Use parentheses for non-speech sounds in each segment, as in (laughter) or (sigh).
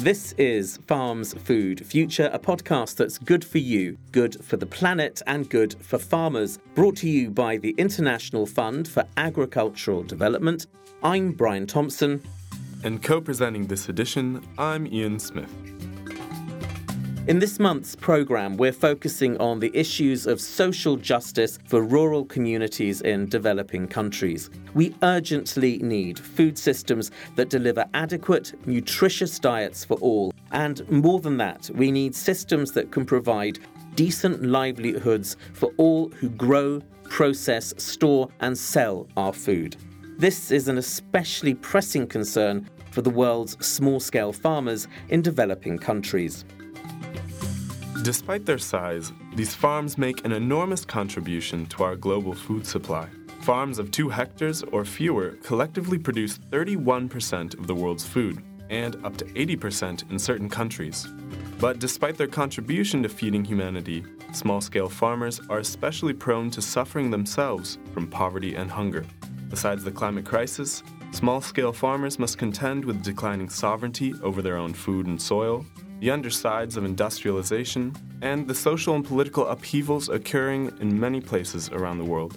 This is Farms Food Future, a podcast that's good for you, good for the planet, and good for farmers. Brought to you by the International Fund for Agricultural Development. I'm Brian Thompson. And co presenting this edition, I'm Ian Smith. In this month's programme, we're focusing on the issues of social justice for rural communities in developing countries. We urgently need food systems that deliver adequate, nutritious diets for all. And more than that, we need systems that can provide decent livelihoods for all who grow, process, store, and sell our food. This is an especially pressing concern for the world's small scale farmers in developing countries. Despite their size, these farms make an enormous contribution to our global food supply. Farms of two hectares or fewer collectively produce 31% of the world's food, and up to 80% in certain countries. But despite their contribution to feeding humanity, small scale farmers are especially prone to suffering themselves from poverty and hunger. Besides the climate crisis, small scale farmers must contend with declining sovereignty over their own food and soil, the undersides of industrialization, and the social and political upheavals occurring in many places around the world.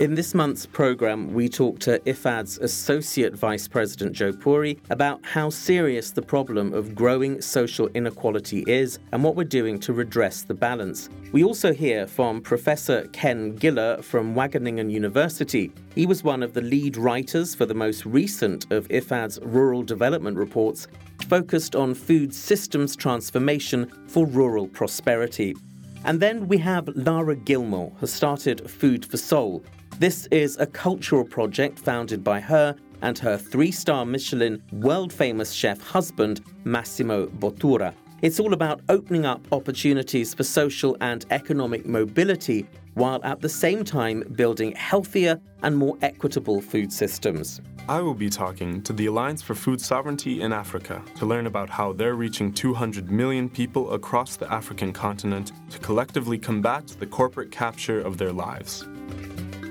In this month's programme, we talk to IFAD's Associate Vice President Jo Puri about how serious the problem of growing social inequality is and what we're doing to redress the balance. We also hear from Professor Ken Giller from Wageningen University. He was one of the lead writers for the most recent of IFAD's rural development reports, focused on food systems transformation for rural prosperity. And then we have Lara Gilmore, who started Food for Soul, this is a cultural project founded by her and her three star Michelin world famous chef husband, Massimo Bottura. It's all about opening up opportunities for social and economic mobility while at the same time building healthier and more equitable food systems. I will be talking to the Alliance for Food Sovereignty in Africa to learn about how they're reaching 200 million people across the African continent to collectively combat the corporate capture of their lives.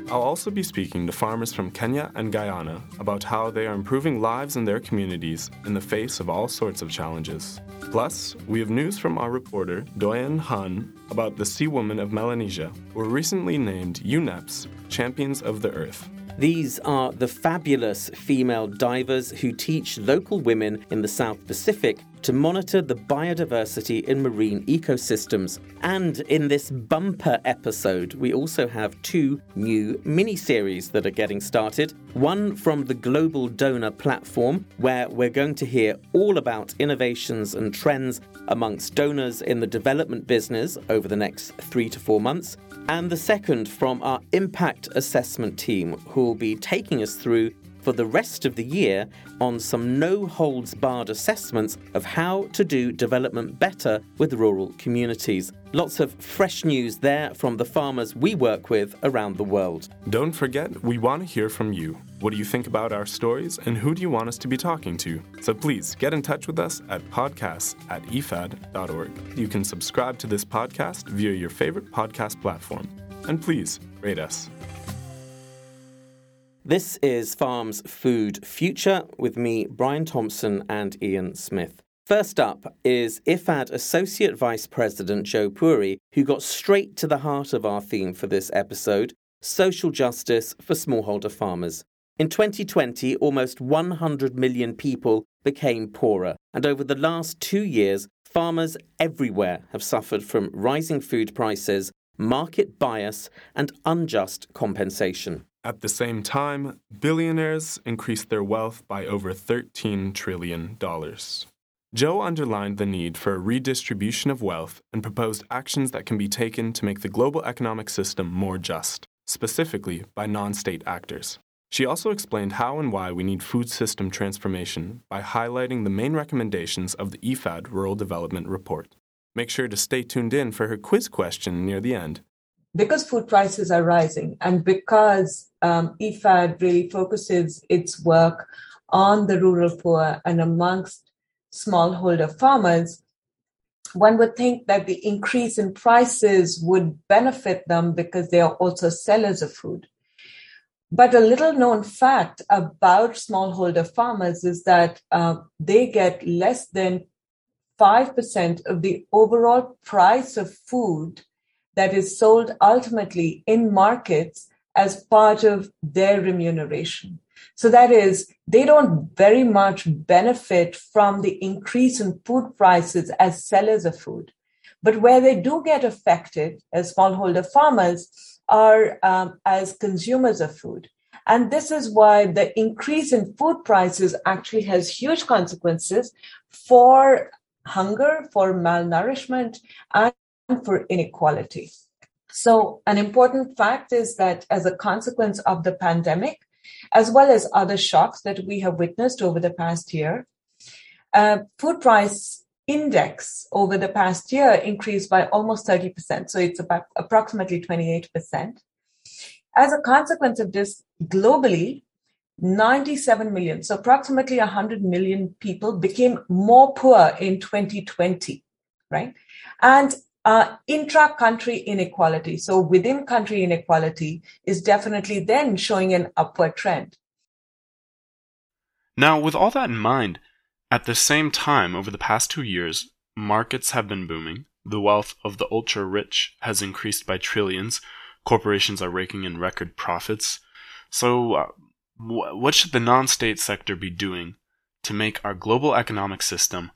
I'll also be speaking to farmers from Kenya and Guyana about how they are improving lives in their communities in the face of all sorts of challenges. Plus, we have news from our reporter, Doyen Han, about the Sea Women of Melanesia, who were recently named UNEP's Champions of the Earth. These are the fabulous female divers who teach local women in the South Pacific to monitor the biodiversity in marine ecosystems. And in this bumper episode, we also have two new mini series that are getting started. One from the Global Donor Platform, where we're going to hear all about innovations and trends amongst donors in the development business over the next three to four months. And the second from our impact assessment team, who will be taking us through for the rest of the year on some no holds barred assessments of how to do development better with rural communities. Lots of fresh news there from the farmers we work with around the world. Don't forget, we want to hear from you. What do you think about our stories and who do you want us to be talking to? So please get in touch with us at podcasts at ifad.org. You can subscribe to this podcast via your favorite podcast platform. And please rate us. This is Farms Food Future with me, Brian Thompson, and Ian Smith. First up is IFAD Associate Vice President Jo Puri, who got straight to the heart of our theme for this episode social justice for smallholder farmers. In 2020, almost 100 million people became poorer, and over the last two years, farmers everywhere have suffered from rising food prices, market bias, and unjust compensation. At the same time, billionaires increased their wealth by over $13 trillion. Jo underlined the need for a redistribution of wealth and proposed actions that can be taken to make the global economic system more just, specifically by non state actors. She also explained how and why we need food system transformation by highlighting the main recommendations of the IFAD Rural Development Report. Make sure to stay tuned in for her quiz question near the end because food prices are rising and because um, IFAD really focuses its work on the rural poor and amongst smallholder farmers, one would think that the increase in prices would benefit them because they are also sellers of food. But a little known fact about smallholder farmers is that uh, they get less than 5% of the overall price of food that is sold ultimately in markets as part of their remuneration. So that is, they don't very much benefit from the increase in food prices as sellers of food. But where they do get affected as smallholder farmers are um, as consumers of food. And this is why the increase in food prices actually has huge consequences for hunger, for malnourishment, and for inequality. So, an important fact is that as a consequence of the pandemic, as well as other shocks that we have witnessed over the past year, uh, food price index over the past year increased by almost 30%. So it's about approximately 28%. As a consequence of this, globally, 97 million, so approximately 100 million people became more poor in 2020, right? And uh, intra country inequality, so within country inequality, is definitely then showing an upward trend. Now, with all that in mind, at the same time, over the past two years, markets have been booming, the wealth of the ultra rich has increased by trillions, corporations are raking in record profits. So, uh, what should the non state sector be doing to make our global economic system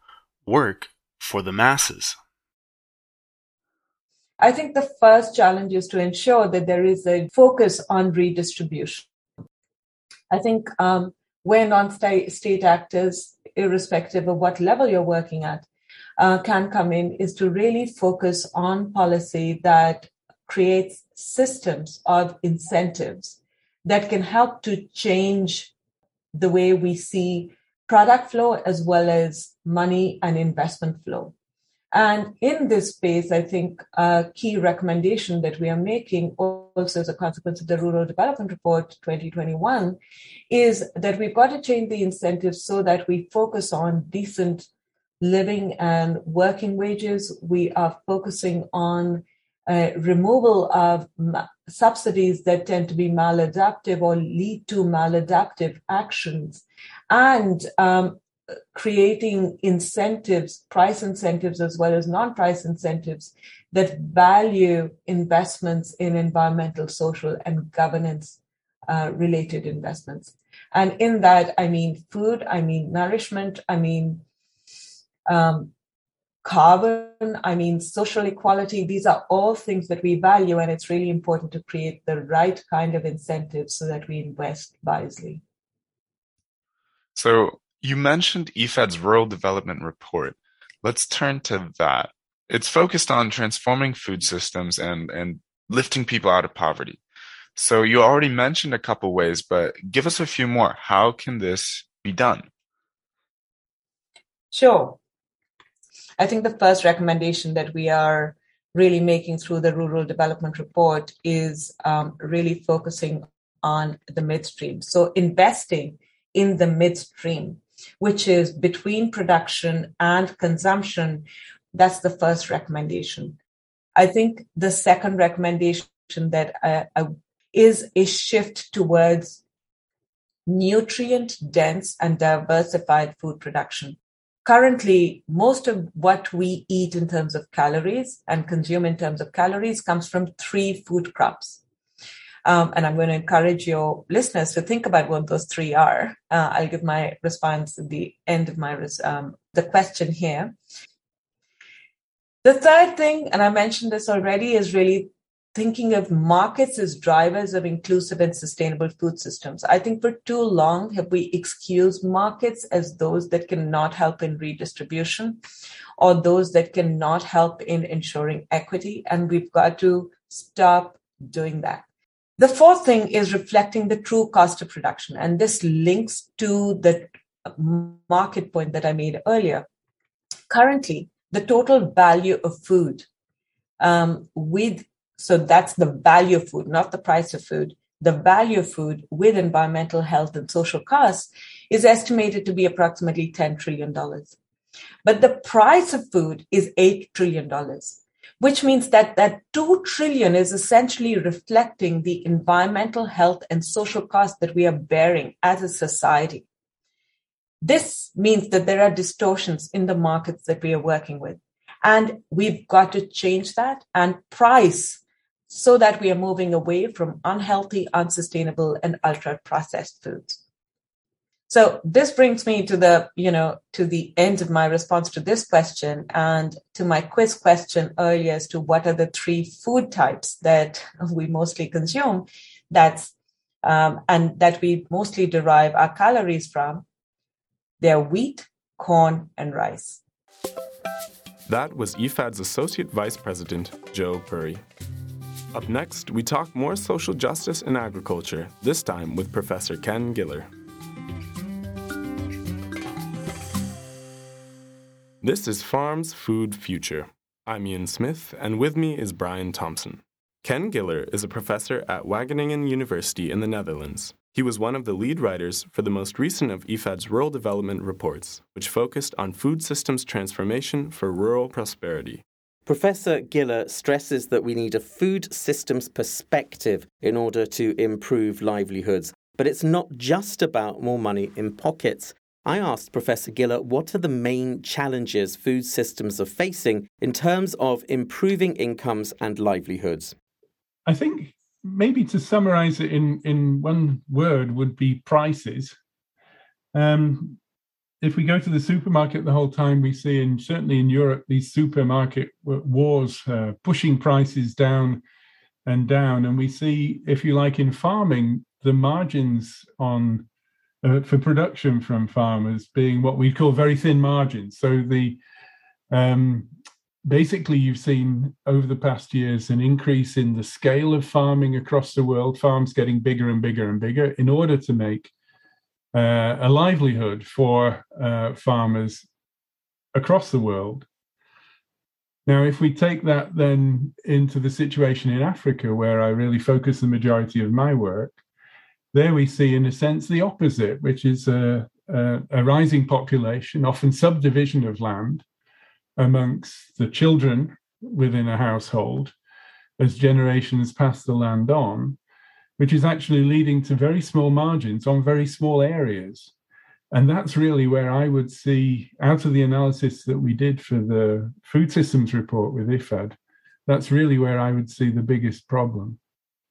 work for the masses? I think the first challenge is to ensure that there is a focus on redistribution. I think um, where non state actors, irrespective of what level you're working at, uh, can come in is to really focus on policy that creates systems of incentives that can help to change the way we see product flow as well as money and investment flow. And in this space, I think a key recommendation that we are making also as a consequence of the Rural Development Report 2021 is that we've got to change the incentives so that we focus on decent living and working wages. We are focusing on uh, removal of ma- subsidies that tend to be maladaptive or lead to maladaptive actions, and um, creating incentives, price incentives as well as non-price incentives that value investments in environmental, social, and governance uh, related investments. And in that, I mean food, I mean nourishment, I mean um, carbon, I mean, social equality. These are all things that we value, and it's really important to create the right kind of incentives so that we invest wisely. So, you mentioned IFAD's Rural Development Report. Let's turn to that. It's focused on transforming food systems and, and lifting people out of poverty. So, you already mentioned a couple ways, but give us a few more. How can this be done? Sure. I think the first recommendation that we are really making through the Rural Development Report is um, really focusing on the midstream. So investing in the midstream, which is between production and consumption. That's the first recommendation. I think the second recommendation that uh, uh, is a shift towards nutrient dense and diversified food production currently most of what we eat in terms of calories and consume in terms of calories comes from three food crops. Um, and I'm going to encourage your listeners to think about what those three are. Uh, I'll give my response at the end of my res- um, the question here. The third thing, and I mentioned this already, is really thinking of markets as drivers of inclusive and sustainable food systems. I think for too long have we excused markets as those that cannot help in redistribution or those that cannot help in ensuring equity. And we've got to stop doing that. The fourth thing is reflecting the true cost of production. And this links to the market point that I made earlier. Currently, the total value of food um, with so that's the value of food, not the price of food. The value of food with environmental health and social costs is estimated to be approximately $10 trillion. But the price of food is $8 trillion, which means that that 2 trillion is essentially reflecting the environmental health and social costs that we are bearing as a society. this means that there are distortions in the markets that we are working with. And we've got to change that and price so that we are moving away from unhealthy, unsustainable, and ultra processed foods. So this brings me to the, you know, to the end of my response to this question and to my quiz question earlier as to what are the three food types that we mostly consume. That's um, and that we mostly derive our calories from. They're wheat, corn, and rice. That was IFAD's Associate Vice President, Jo Puri. Up next, we talk more social justice in agriculture, this time with Professor Ken Giller. This is Farms Food Future. I'm Ian Smith, and with me is Brian Thompson. Ken Giller is a professor at Wageningen University in the Netherlands. He was one of the lead writers for the most recent of IFAD's rural development reports, which focused on food systems transformation for rural prosperity. Professor Giller stresses that we need a food systems perspective in order to improve livelihoods. But it's not just about more money in pockets. I asked Professor Giller what are the main challenges food systems are facing in terms of improving incomes and livelihoods. I think maybe to summarize it in, in one word would be prices. Um, if we go to the supermarket the whole time, we see, and certainly in Europe, these supermarket wars uh, pushing prices down and down. And we see, if you like, in farming, the margins on uh, for production from farmers being what we call very thin margins. So the um, basically you've seen over the past years an increase in the scale of farming across the world farms getting bigger and bigger and bigger in order to make uh, a livelihood for uh, farmers across the world now if we take that then into the situation in africa where i really focus the majority of my work there we see in a sense the opposite which is a, a, a rising population often subdivision of land amongst the children within a household as generations pass the land on, which is actually leading to very small margins on very small areas. And that's really where I would see, out of the analysis that we did for the food systems report with IFAD, that's really where I would see the biggest problem.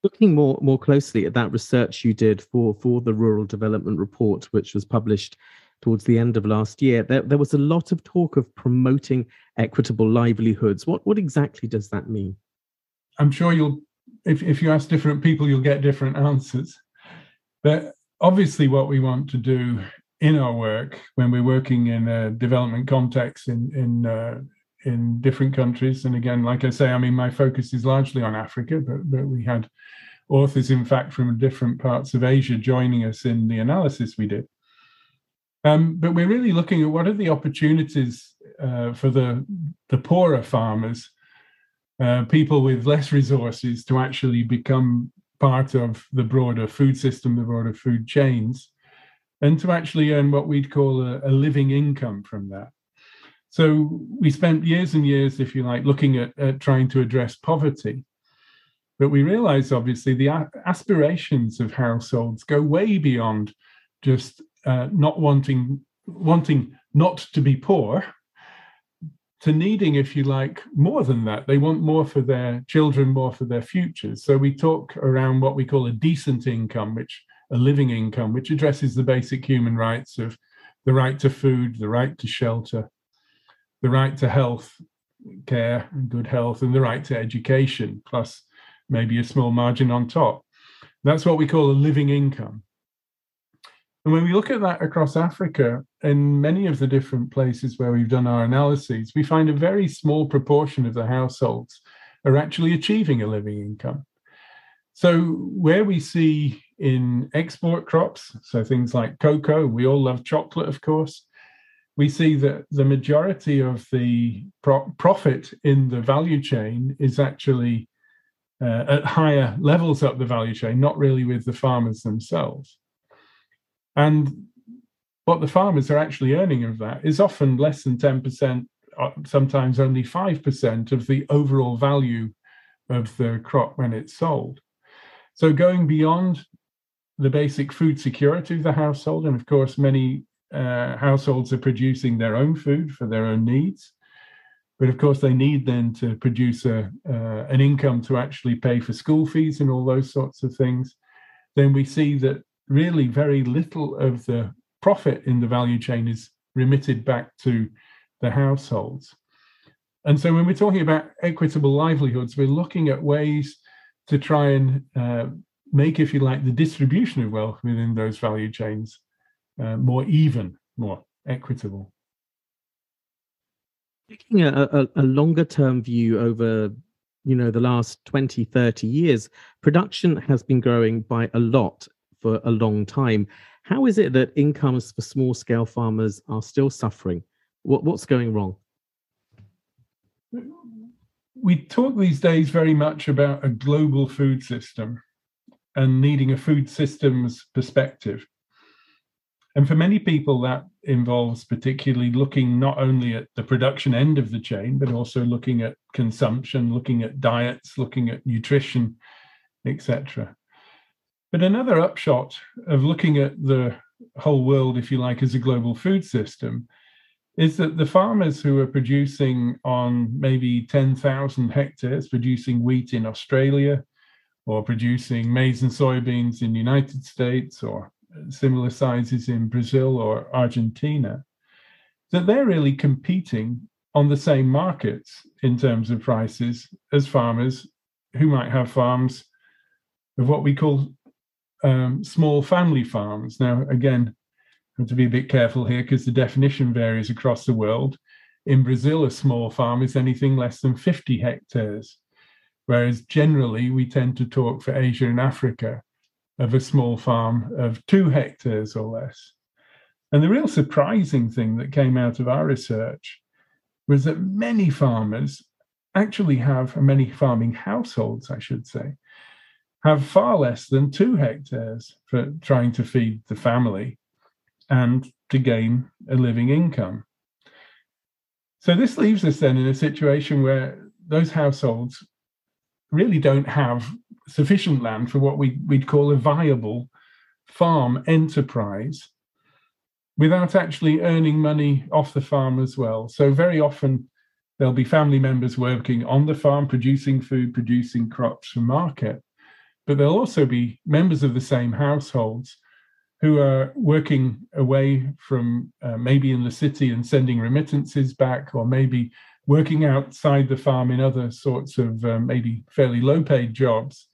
Looking more more closely at that research you did for for the rural development report, which was published towards the end of last year, there, there was a lot of talk of promoting equitable livelihoods. What, what exactly does that mean? I'm sure you'll, if, if you ask different people, you'll get different answers. But obviously, what we want to do in our work when we're working in a development context in, in, uh, in different countries, and again, like I say, I mean, my focus is largely on Africa, but, but we had authors, in fact, from different parts of Asia joining us in the analysis we did um, but we're really looking at what are the opportunities uh, for the the poorer farmers, uh, people with less resources, to actually become part of the broader food system, the broader food chains, and to actually earn what we'd call a, a living income from that. So we spent years and years, if you like, looking at, at trying to address poverty. But we realize, obviously, the aspirations of households go way beyond just uh, not wanting wanting not to be poor to needing, if you like, more than that. They want more for their children, more for their futures. So we talk around what we call a decent income, which a living income, which addresses the basic human rights of the right to food, the right to shelter, the right to health care and good health, and the right to education, plus maybe a small margin on top. That's what we call a living income. And when we look at that across Africa, in many of the different places where we've done our analyses, we find a very small proportion of the households are actually achieving a living income. So, where we see in export crops, so things like cocoa, we all love chocolate, of course, we see that the majority of the pro- profit in the value chain is actually uh, at higher levels up the value chain, not really with the farmers themselves. And what the farmers are actually earning of that is often less than 10%, uh, sometimes only 5% of the overall value of the crop when it's sold. So going beyond the basic food security of the household, and of course, many uh, households are producing their own food for their own needs. But of course, they need then to produce a, uh, an income to actually pay for school fees and all those sorts of things. Then we see that really very little of the profit in the value chain is remitted back to the households. And so when we're talking about equitable livelihoods, we're looking at ways to try and uh, make, if you like, the distribution of wealth within those value chains uh, more even, more equitable. Taking a, a, a longer term view over you know the last 20 30 years production has been growing by a lot for a long time. How is it that incomes for small scale farmers are still suffering? What, what's going wrong? We talk these days very much about a global food system and needing a food systems perspective and for many people, that involves particularly looking not only at the production end of the chain, but also looking at consumption, looking at diets, looking at nutrition, etc. But another upshot of looking at the whole world, if you like, as a global food system, is that the farmers who are producing on maybe 10,000 hectares, producing wheat in Australia, or producing maize and soybeans in the United States, or similar sizes in Brazil or Argentina, that they're really competing on the same markets in terms of prices as farmers who might have farms of what we call um, small family farms. Now, again, I have to be a bit careful here because the definition varies across the world. In Brazil, a small farm is anything less than 50 hectares, whereas generally we tend to talk for Asia and Africa of a small farm of two hectares or less. And the real surprising thing that came out of our research was that many farmers actually have, many farming households, I should say, have far less than two hectares for trying to feed the family and to gain a living income. So this leaves us then in a situation where those households really don't have sufficient land for what we, we'd call a viable farm enterprise without actually earning money off the farm as well. So, very often, there'll be family members working on the farm, producing food, producing crops for market. But there'll also be members of the same households who are working away from uh, maybe in the city and sending remittances back, or maybe working outside the farm in other sorts of uh, maybe fairly low paid jobs.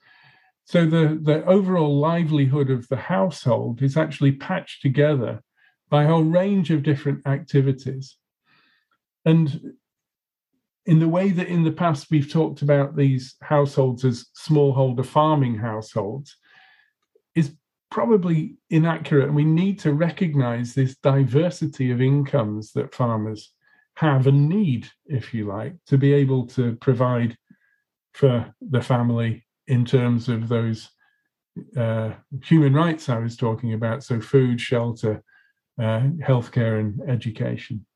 So the, the overall livelihood of the household is actually patched together by a whole range of different activities. And in the way that in the past we've talked about these households as smallholder farming households, is probably inaccurate. And we need to recognize this diversity of incomes that farmers have a need, if you like, to be able to provide for the family in terms of those uh, human rights I was talking about, so food, shelter, uh, healthcare, and education.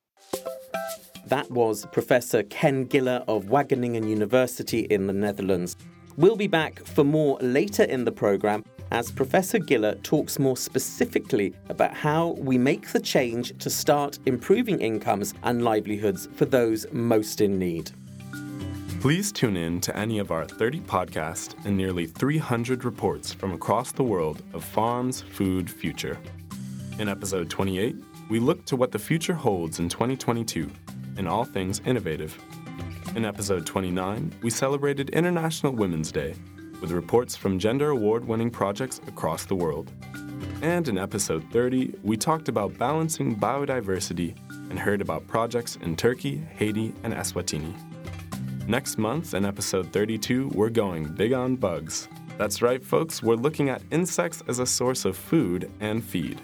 That was Professor Ken Giller of Wageningen University in the Netherlands. We'll be back for more later in the programme as Professor Giller talks more specifically about how we make the change to start improving incomes and livelihoods for those most in need. Please tune in to any of our 30 podcasts and nearly 300 reports from across the world of Farm's Food Future. In episode 28, we look to what the future holds in 2022 in all things innovative. In episode 29, we celebrated International Women's Day with reports from gender award winning projects across the world. And in episode 30, we talked about balancing biodiversity and heard about projects in Turkey, Haiti, and Eswatini. Next month, in episode 32, we're going big on bugs. That's right, folks, we're looking at insects as a source of food and feed.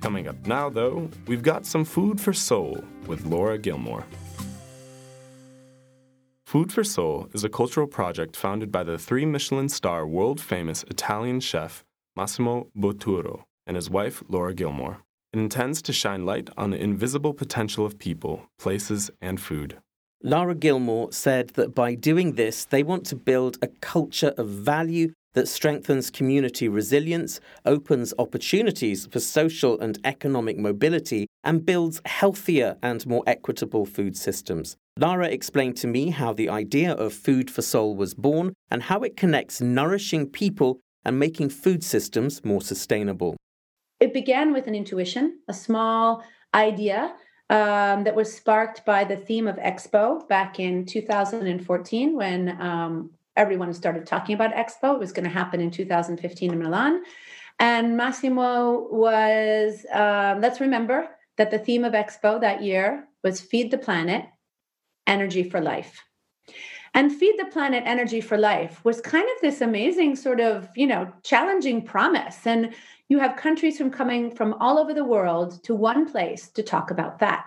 Coming up now, though, we've got some food for soul with Lara Gilmore. Food for Soul is a cultural project founded by the three Michelin star world famous Italian chef Massimo Bottura and his wife Lara Gilmore. It intends to shine light on the invisible potential of people, places, and food. Lara Gilmore said that by doing this, they want to build a culture of value that strengthens community resilience, opens opportunities for social and economic mobility, and builds healthier and more equitable food systems. Lara explained to me how the idea of Food for Soul was born and how it connects nourishing people and making food systems more sustainable. It began with an intuition, a small idea um, that was sparked by the theme of Expo back in 2014 when um, everyone started talking about Expo. It was going to happen in 2015 in Milan. And Massimo was, um, let's remember that the theme of Expo that year was Feed the Planet energy for life. And Feed the Planet Energy for Life was kind of this amazing sort of, you know, challenging promise. And you have countries from coming from all over the world to one place to talk about that.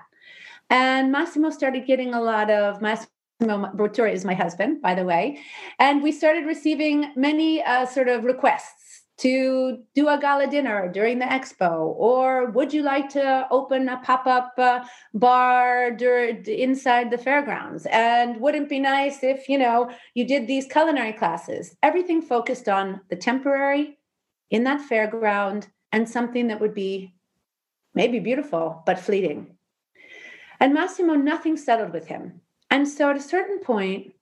And Massimo started getting a lot of Massimo Bottura is my husband, by the way, and we started receiving many uh, sort of requests to do a gala dinner during the expo or would you like to open a pop-up uh, bar dur- inside the fairgrounds? And wouldn't be nice if you know you did these culinary classes. Everything focused on the temporary in that fairground and something that would be maybe beautiful but fleeting. And massimo nothing settled with him and so at a certain point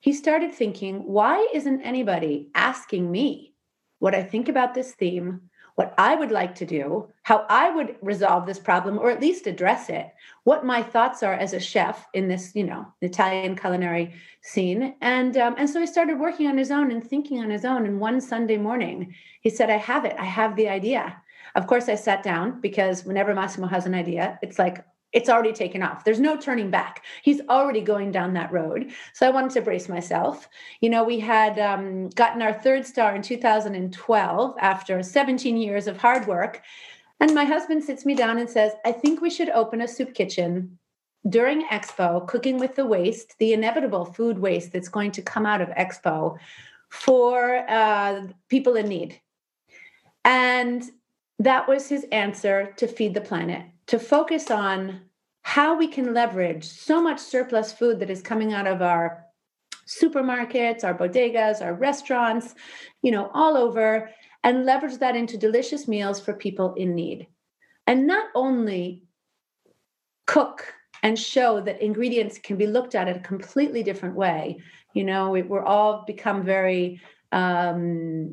he started thinking why isn't anybody asking me what I think about this theme, what I would like to do, how I would resolve this problem or at least address it, what my thoughts are as a chef in this, you know, Italian culinary scene. And um, and so he started working on his own and thinking on his own. And one Sunday morning, he said, "I have it. I have the idea." Of course, I sat down because whenever Massimo has an idea, it's like it's already taken off. There's no turning back. He's already going down that road. So I wanted to brace myself. You know, we had um, gotten our third star in 2012 after 17 years of hard work. And my husband sits me down and says, I think we should open a soup kitchen during Expo, cooking with the waste, the inevitable food waste that's going to come out of Expo for uh, people in need. And that was his answer to feed the planet to focus on how we can leverage so much surplus food that is coming out of our supermarkets, our bodegas, our restaurants, you know, all over, and leverage that into delicious meals for people in need. And not only cook and show that ingredients can be looked at in a completely different way. You know, we, we're all become very um,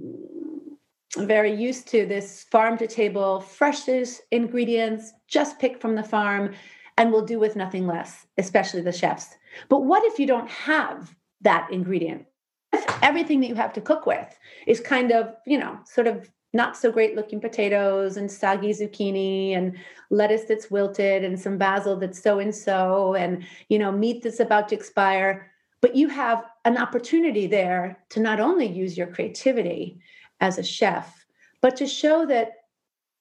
very used to this farm to table, freshest ingredients, just picked from the farm, and will do with nothing less, especially the chefs. But what if you don't have that ingredient? Everything that you have to cook with is kind of, you know, sort of not so great looking potatoes and soggy zucchini and lettuce that's wilted and some basil that's so and so and you know meat that's about to expire but you have an opportunity there to not only use your creativity as a chef, but to show that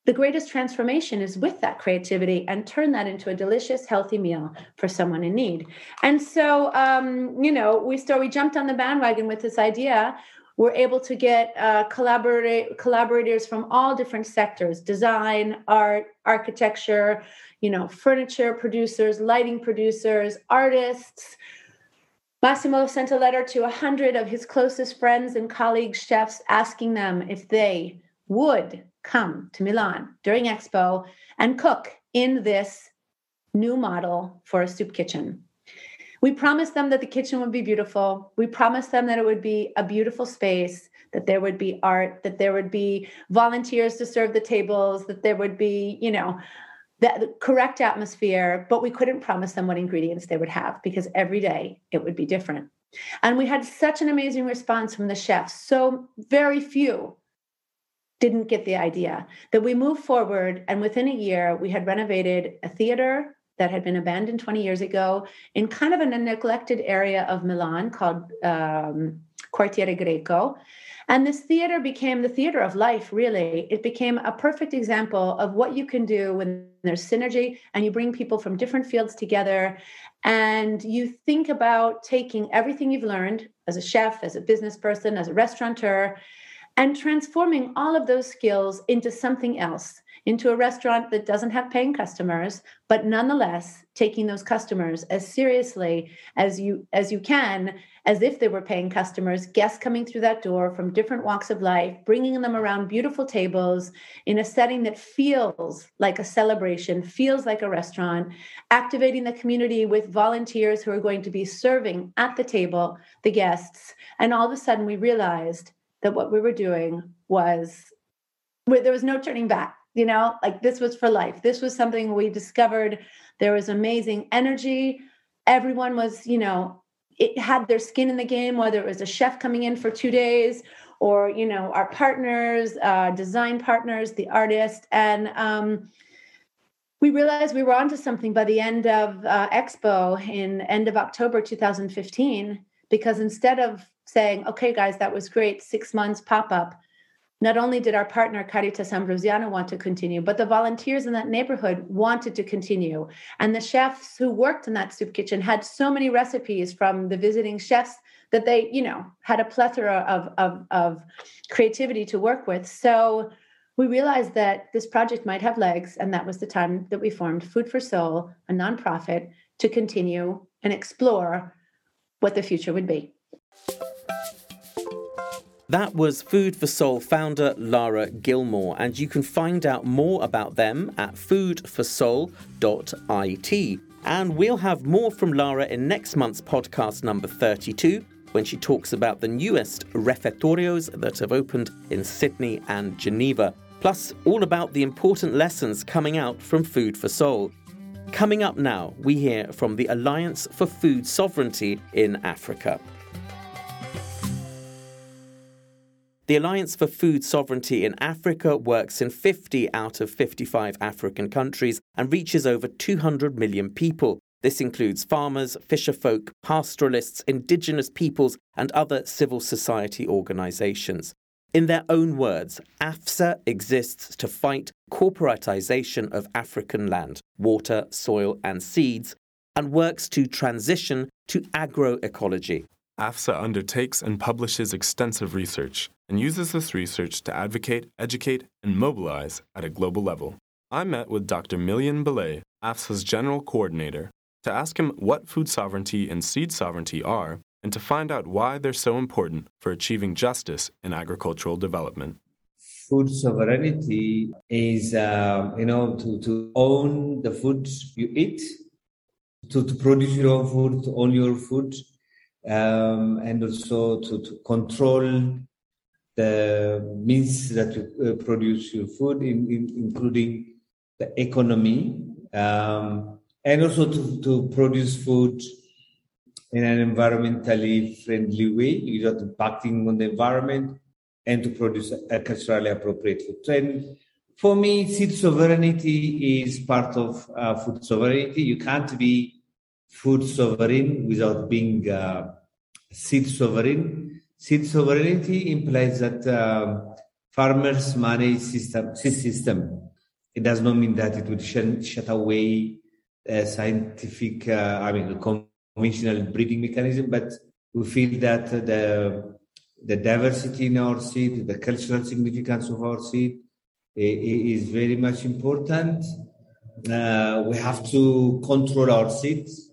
the greatest transformation is with that creativity and turn that into a delicious, healthy meal for someone in need. And so, um, you know, we start, we jumped on the bandwagon with this idea. We're able to get uh, collaborate, collaborators from all different sectors: design, art, architecture, you know, furniture producers, lighting producers, artists, Massimo sent a letter to a hundred of his closest friends and colleagues, chefs, asking them if they would come to Milan during Expo and cook in this new model for a soup kitchen. We promised them that the kitchen would be beautiful. We promised them that it would be a beautiful space, that there would be art, that there would be volunteers to serve the tables, that there would be, you know, the correct atmosphere, but we couldn't promise them what ingredients they would have because every day it would be different. And we had such an amazing response from the chefs. So very few didn't get the idea that we moved forward. And within a year, we had renovated a theater that had been abandoned 20 years ago in kind of a neglected area of Milan called um, Quartiere Greco. And this theater became the theater of life, really. It became a perfect example of what you can do when there's synergy and you bring people from different fields together and you think about taking everything you've learned as a chef, as a business person, as a restaurateur, and transforming all of those skills into something else, into a restaurant that doesn't have paying customers, but nonetheless taking those customers as seriously as you as you can as if they were paying customers, guests coming through that door from different walks of life, bringing them around beautiful tables in a setting that feels like a celebration, feels like a restaurant, activating the community with volunteers who are going to be serving at the table the guests. And all of a sudden, we realized that what we were doing was there was no turning back you know? Like this was for life. This was something we discovered. There was amazing energy. Everyone was you know it had their skin in the game whether it was a chef coming in for two days or you know our partners uh, design partners the artist. And um, we realized we were onto something by the end of uh, expo in end of october 2015 because instead of saying okay guys that was great six months pop up not only did our partner Caritas Ambrosiana want to continue, but the volunteers in that neighborhood wanted to continue. And the chefs who worked in that soup kitchen had so many recipes from the visiting chefs that they, you know, had a plethora of, of, of creativity to work with. So we realized that this project might have legs, and that was the time that we formed Food for Soul, a nonprofit, to continue and explore what the future would be. That was Food for Soul founder Lara Gilmore, and you can find out more about them at foodforsoul.it. And we'll have more from Lara in next month's podcast number 32 when she talks about the newest refettorios that have opened in Sydney and Geneva, plus all about the important lessons coming out from Food for Soul. Coming up now, we hear from the Alliance for Food Sovereignty in Africa. The Alliance for Food Sovereignty in Africa works in 50 out of 55 African countries and reaches over 200 million people. This includes farmers, fisherfolk, pastoralists, indigenous peoples, and other civil society organizations. In their own words, AFSA exists to fight corporatization of African land, water, soil, and seeds, and works to transition to agroecology. AFSA undertakes and publishes extensive research and uses this research to advocate, educate, and mobilize at a global level. I met with Dr. Million Belay, AFSA's general coordinator, to ask him what food sovereignty and seed sovereignty are and to find out why they're so important for achieving justice in agricultural development. Food sovereignty is, uh, you know, to, to own the food you eat, to, to produce your own food, to own your food, um, and also to, to control the means that you uh, produce your food, in, in, including the economy, um, and also to, to produce food in an environmentally friendly way without impacting on the environment and to produce a culturally appropriate food. And for me, seed sovereignty is part of uh, food sovereignty. You can't be food sovereign without being uh, seed sovereign. Seed sovereignty implies that uh, farmers manage system, system. It does not mean that it would sh- shut away scientific, uh, I mean, conventional breeding mechanism, but we feel that the the diversity in our seed, the cultural significance of our seed is very much important. Uh, we have to control our seeds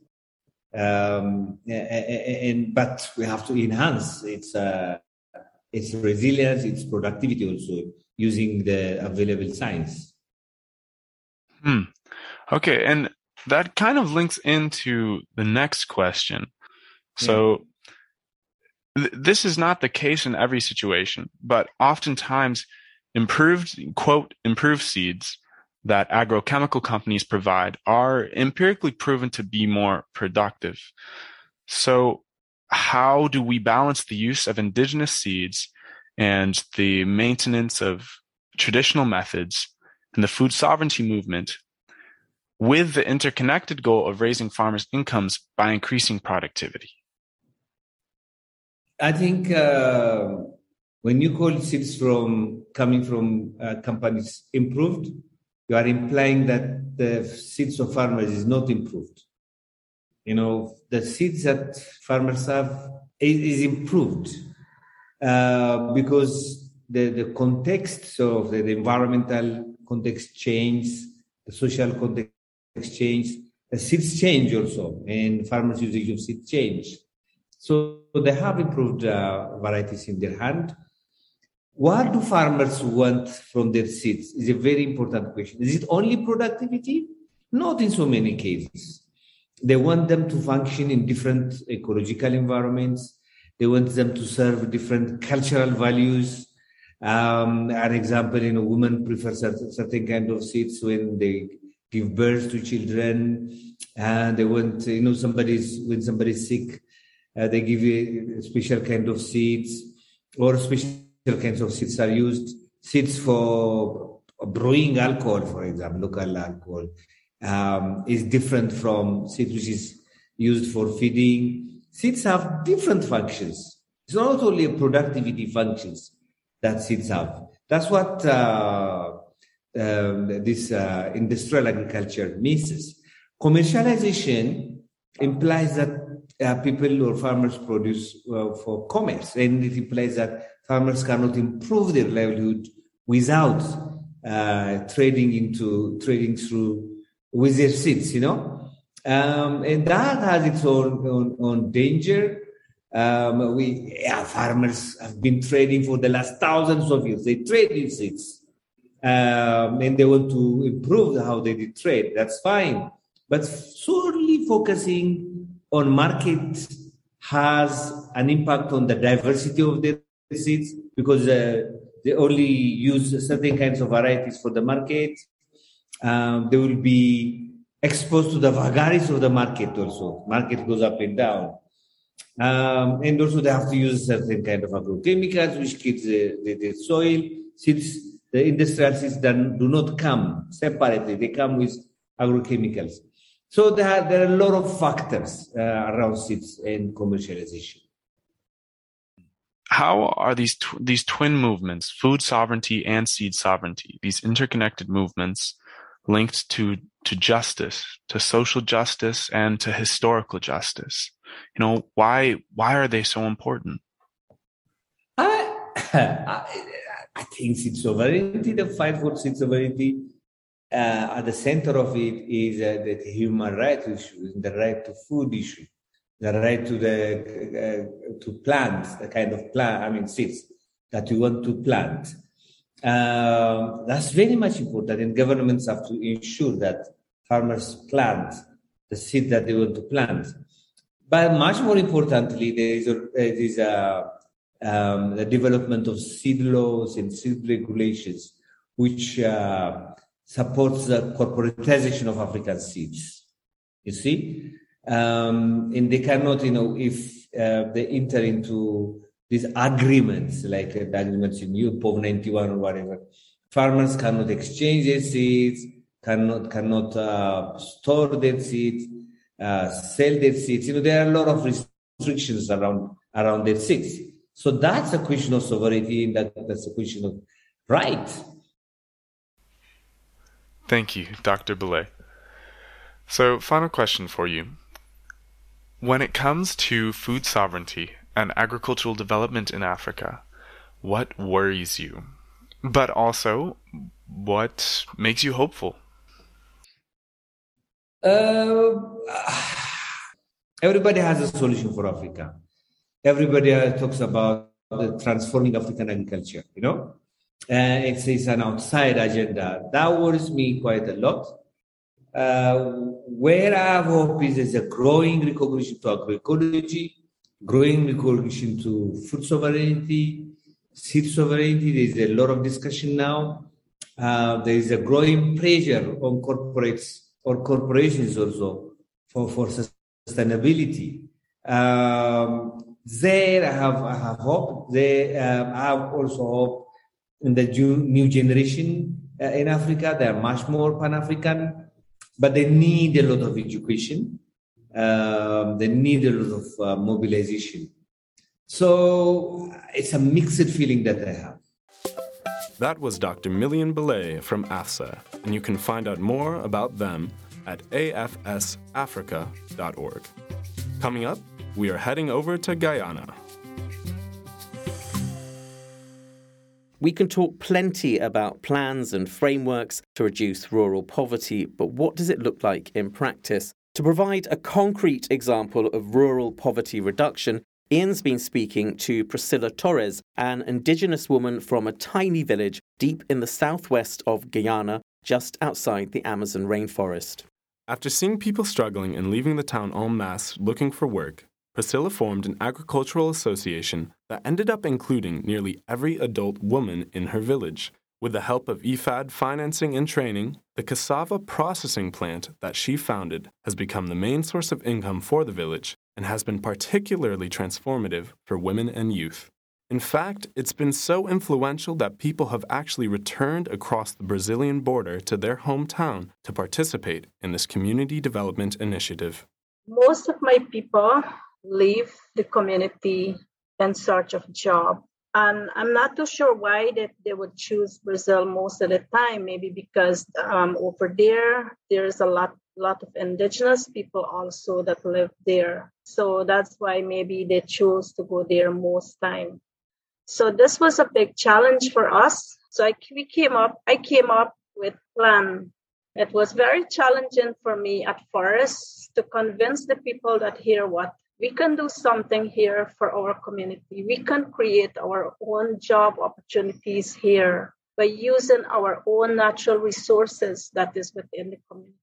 um, and but we have to enhance its uh, its resilience, its productivity also using the available science. Hmm. Okay, and that kind of links into the next question. So yeah. th- this is not the case in every situation, but oftentimes improved quote improved seeds that agrochemical companies provide are empirically proven to be more productive. So, how do we balance the use of indigenous seeds and the maintenance of traditional methods and the food sovereignty movement with the interconnected goal of raising farmers' incomes by increasing productivity? I think uh, when you call seeds from coming from uh, companies improved, you are implying that the seeds of farmers is not improved. You know, the seeds that farmers have is, is improved uh, because the, the context of the, the environmental context change, the social context change, the seeds change also, and farmers' usage of seeds change. So they have improved uh, varieties in their hand. What do farmers want from their seeds is a very important question. Is it only productivity? Not in so many cases. They want them to function in different ecological environments. They want them to serve different cultural values. Um, an example, you know, women prefer certain, certain kind of seeds when they give birth to children, and they want, you know, somebody's when somebody's sick, uh, they give a special kind of seeds, or special kinds of seeds are used. Seeds for brewing alcohol, for example, local alcohol, um, is different from seeds which is used for feeding. Seeds have different functions. It's not only a productivity functions that seeds have. That's what uh, um, this uh, industrial agriculture misses. Commercialization implies that uh, people or farmers produce uh, for commerce, and it implies that farmers cannot improve their livelihood without uh, trading into trading through with their seeds, you know. Um, and that has its own, own, own danger. Um, we yeah, farmers have been trading for the last thousands of years. They trade in seeds, um, and they want to improve how they did trade. That's fine, but solely focusing on market has an impact on the diversity of their seeds because uh, they only use certain kinds of varieties for the market um, they will be exposed to the vagaries of the market also. Market goes up and down. Um, and also they have to use certain kind of agrochemicals which kills the, the, the soil. Since the industrial seeds do not come separately, they come with agrochemicals. So there are, there are a lot of factors uh, around seeds and commercialization. How are these tw- these twin movements, food sovereignty and seed sovereignty, these interconnected movements, linked to to justice, to social justice, and to historical justice. You know, why why are they so important? I, (coughs) I, I think seed sovereignty, the fight for seed sovereignty, uh, at the center of it is uh, the human rights issue, the right to food issue, the right to the uh, to plant, the kind of plant, I mean seeds that you want to plant. Um, that's very much important, and governments have to ensure that farmers plant the seed that they want to plant. But much more importantly, there is, a, there is a, um, the development of seed laws and seed regulations, which uh, supports the corporatization of African seeds. You see, um, and they cannot, you know, if uh, they enter into these agreements, like uh, the agreements in UPOV 91 or whatever, farmers cannot exchange their seeds, cannot cannot uh, store their seeds, uh, sell their seeds. You know, there are a lot of restrictions around around their seeds. So that's a question of sovereignty, and that, that's a question of right. Thank you, Dr. Belay. So, final question for you. When it comes to food sovereignty and agricultural development in Africa, what worries you? But also, what makes you hopeful? Uh, everybody has a solution for Africa. Everybody talks about the transforming African agriculture, you know? Uh, it's, it's an outside agenda. That worries me quite a lot. Uh, where I have hope is there's a growing recognition to agroecology, growing recognition to food sovereignty, seed sovereignty. There is a lot of discussion now. Uh, there is a growing pressure on corporates or corporations also for, for sustainability. Um, there I have, I have hope. They um, have also hope in the new generation uh, in Africa. They are much more Pan-African, but they need a lot of education um, they need a lot of uh, mobilization. So it's a mixed feeling that I have. That was Dr. Million Belay from AFSA, and you can find out more about them at afsafrica.org. Coming up, we are heading over to Guyana. We can talk plenty about plans and frameworks to reduce rural poverty, but what does it look like in practice? To provide a concrete example of rural poverty reduction, Ian's been speaking to Priscilla Torres, an indigenous woman from a tiny village deep in the southwest of Guyana, just outside the Amazon rainforest. After seeing people struggling and leaving the town en masse looking for work, Priscilla formed an agricultural association that ended up including nearly every adult woman in her village. With the help of IFAD financing and training, the cassava processing plant that she founded has become the main source of income for the village and has been particularly transformative for women and youth. In fact, it's been so influential that people have actually returned across the Brazilian border to their hometown to participate in this community development initiative. Most of my people leave the community in search of a job. And I'm not too sure why that they would choose Brazil most of the time. Maybe because um, over there there's a lot lot of indigenous people also that live there. So that's why maybe they choose to go there most time. So this was a big challenge for us. So I, we came up, I came up with plan. It was very challenging for me at first to convince the people that here what we can do something here for our community. We can create our own job opportunities here by using our own natural resources that is within the community.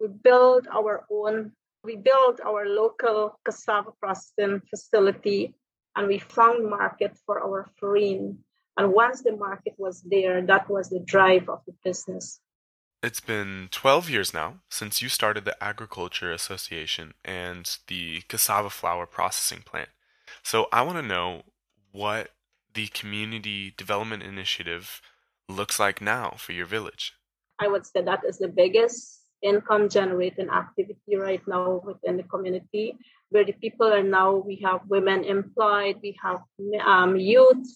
We build our own, we build our local cassava processing facility and we found market for our farine. And once the market was there, that was the drive of the business. It's been 12 years now since you started the Agriculture Association and the cassava flour processing plant. So I want to know what the community development initiative looks like now for your village. I would say that is the biggest income generating activity right now within the community where the people are now we have women employed we have um, youth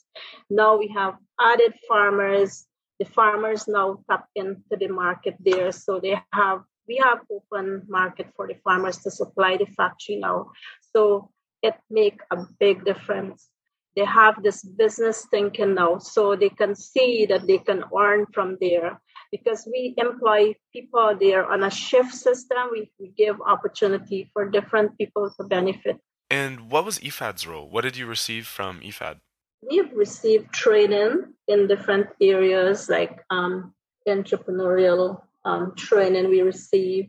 now we have added farmers the farmers now tap into the market there so they have we have open market for the farmers to supply the factory now so it make a big difference they have this business thinking now so they can see that they can earn from there because we employ people there on a shift system. We, we give opportunity for different people to benefit. And what was IFAD's role? What did you receive from IFAD? We've received training in different areas like um, entrepreneurial um, training we receive.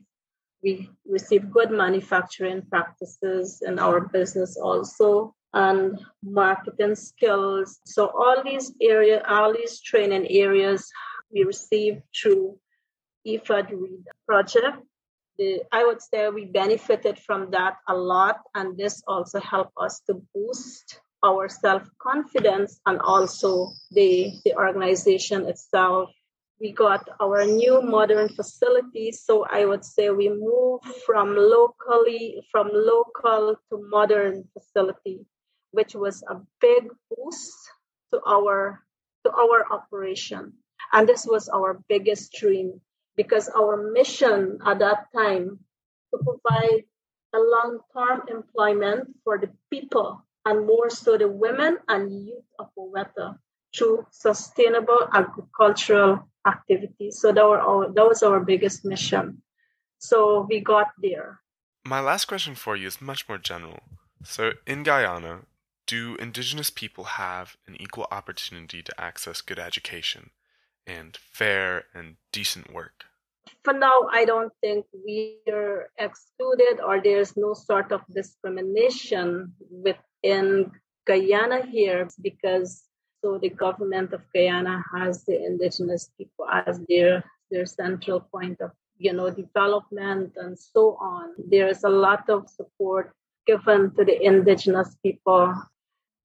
We receive good manufacturing practices in our business also and marketing skills. So all these area, all these training areas we received through IFAD Read project. The, I would say we benefited from that a lot, and this also helped us to boost our self confidence and also the, the organization itself. We got our new modern facility, so I would say we moved from locally from local to modern facility, which was a big boost to our to our operation. And this was our biggest dream because our mission at that time to provide a long-term employment for the people and more so the women and youth of Oweta through sustainable agricultural activities. So that, were our, that was our biggest mission. So we got there. My last question for you is much more general. So in Guyana, do indigenous people have an equal opportunity to access good education? and fair and decent work? For now, I don't think we're excluded or there's no sort of discrimination within Guyana here because so the government of Guyana has the indigenous people as their their central point of you know development and so on. There's a lot of support given to the indigenous people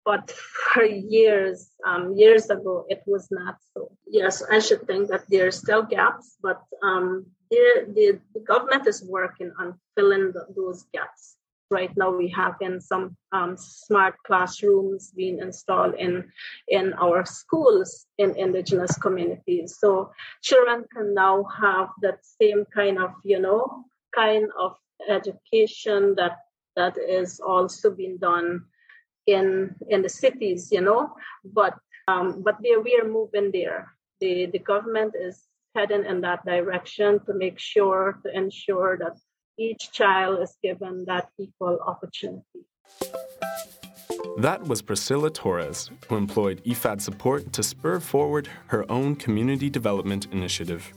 but for years, um, years ago, it was not so. Yes, I should think that there are still gaps, but um, the, the government is working on filling the, those gaps. Right now, we have in some um, smart classrooms being installed in in our schools in indigenous communities. So children can now have that same kind of, you know, kind of education that that is also being done in in the cities you know but Um, but there, we are moving there. The, the government is heading in that direction to make sure, to ensure that each child is given that equal opportunity. That was Priscilla Torres, who employed IFAD support to spur forward her own community development initiative.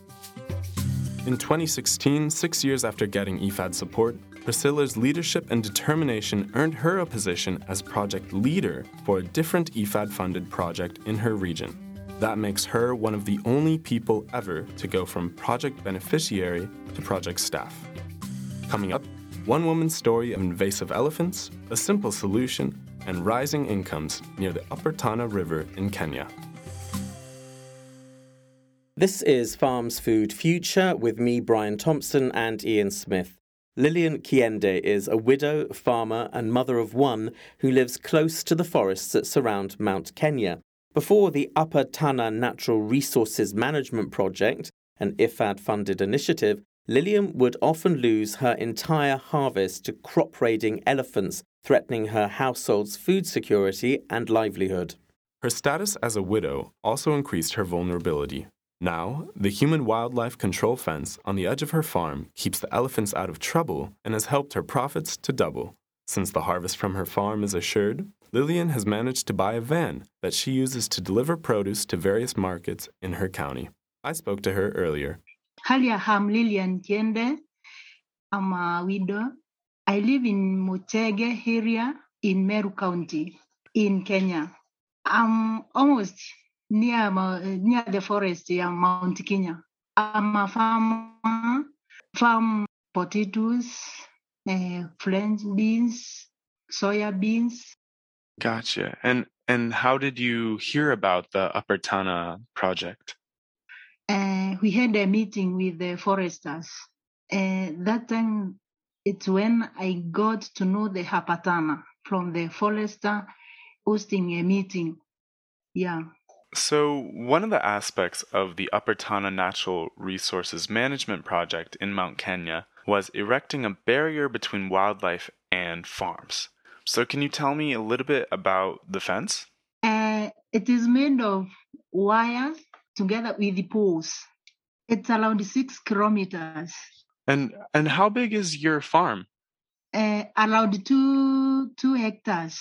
In 2016, six years after getting IFAD support, Priscilla's leadership and determination earned her a position as project leader for a different IFAD funded project in her region. That makes her one of the only people ever to go from project beneficiary to project staff. Coming up, one woman's story of invasive elephants, a simple solution, and rising incomes near the Upper Tana River in Kenya. This is Farms Food Future with me, Brian Thompson, and Ian Smith. Lillian Kiende is a widow, farmer, and mother of one who lives close to the forests that surround Mount Kenya. Before the Upper Tana Natural Resources Management Project, an IFAD funded initiative, Lillian would often lose her entire harvest to crop raiding elephants, threatening her household's food security and livelihood. Her status as a widow also increased her vulnerability. Now, the human wildlife control fence on the edge of her farm keeps the elephants out of trouble and has helped her profits to double. Since the harvest from her farm is assured, Lillian has managed to buy a van that she uses to deliver produce to various markets in her county. I spoke to her earlier. Halia I'm Lillian Kiende. I'm a widow. I live in Mutege area in Meru County in Kenya. I'm almost near near the forest in Mount Kenya. I'm a farmer, farm potatoes, uh, French beans, soya beans. Gotcha. And and how did you hear about the Upper Tana project? Uh, we had a meeting with the foresters. Uh, that time, it's when I got to know the Upper Tana from the forester hosting a meeting. Yeah. So, one of the aspects of the Upper Tana Natural Resources Management Project in Mount Kenya was erecting a barrier between wildlife and farms. So, can you tell me a little bit about the fence? Uh, it is made of wires together with the poles. It's around six kilometers. And and how big is your farm? Uh, around two two hectares.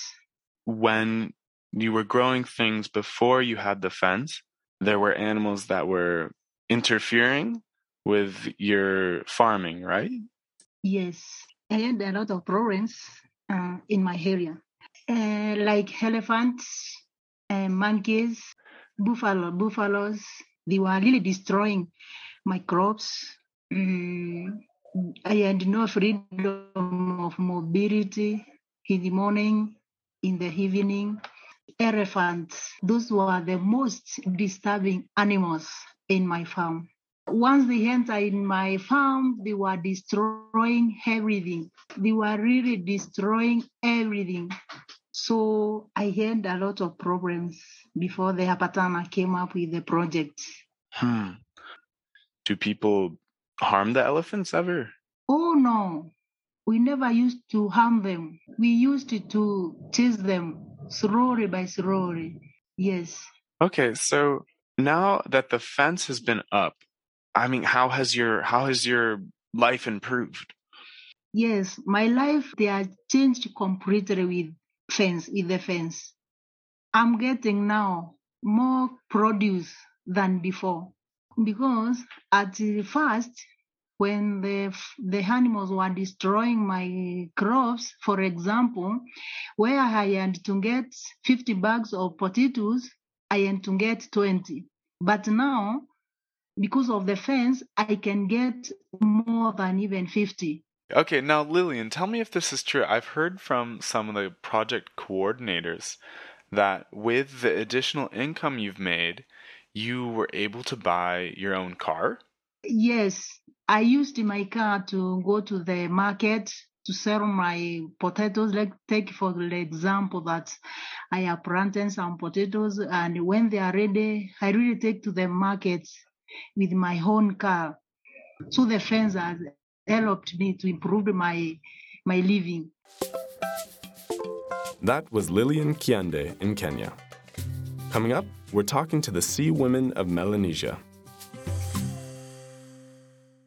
When you were growing things before you had the fence, there were animals that were interfering with your farming, right? Yes, I had a lot of problems uh, in my area, uh, like elephants, uh, monkeys, buffalo, buffaloes. They were really destroying my crops. Mm, I had no freedom of mobility in the morning, in the evening elephants. Those were the most disturbing animals in my farm. Once they enter in my farm, they were destroying everything. They were really destroying everything. So I had a lot of problems before the Upper Tana came up with the project. Hmm. Do people harm the elephants ever? Oh no. We never used to harm them. We used to chase them slowly by slowly. Yes. Okay, so now that the fence has been up, I mean, how has your how has your life improved? Yes, my life they are changed completely with fence with the fence. I'm getting now more produce than before because at first when the the animals were destroying my crops, for example, where I had to get 50 bags of potatoes, I had to get 20. But now, because of the fence, I can get more than even 50. Okay, now Lillian, tell me if this is true. I've heard from some of the project coordinators that with the additional income you've made, you were able to buy your own car? Yes, I used my car to go to the market to sell my potatoes. Like take for the example that I have planted some potatoes, and when they are ready, I really take to the market with my own car. So the fence has helped me to improve my my living. That was Lillian Kiende in Kenya. Coming up, we're talking to the Sea Women of Melanesia.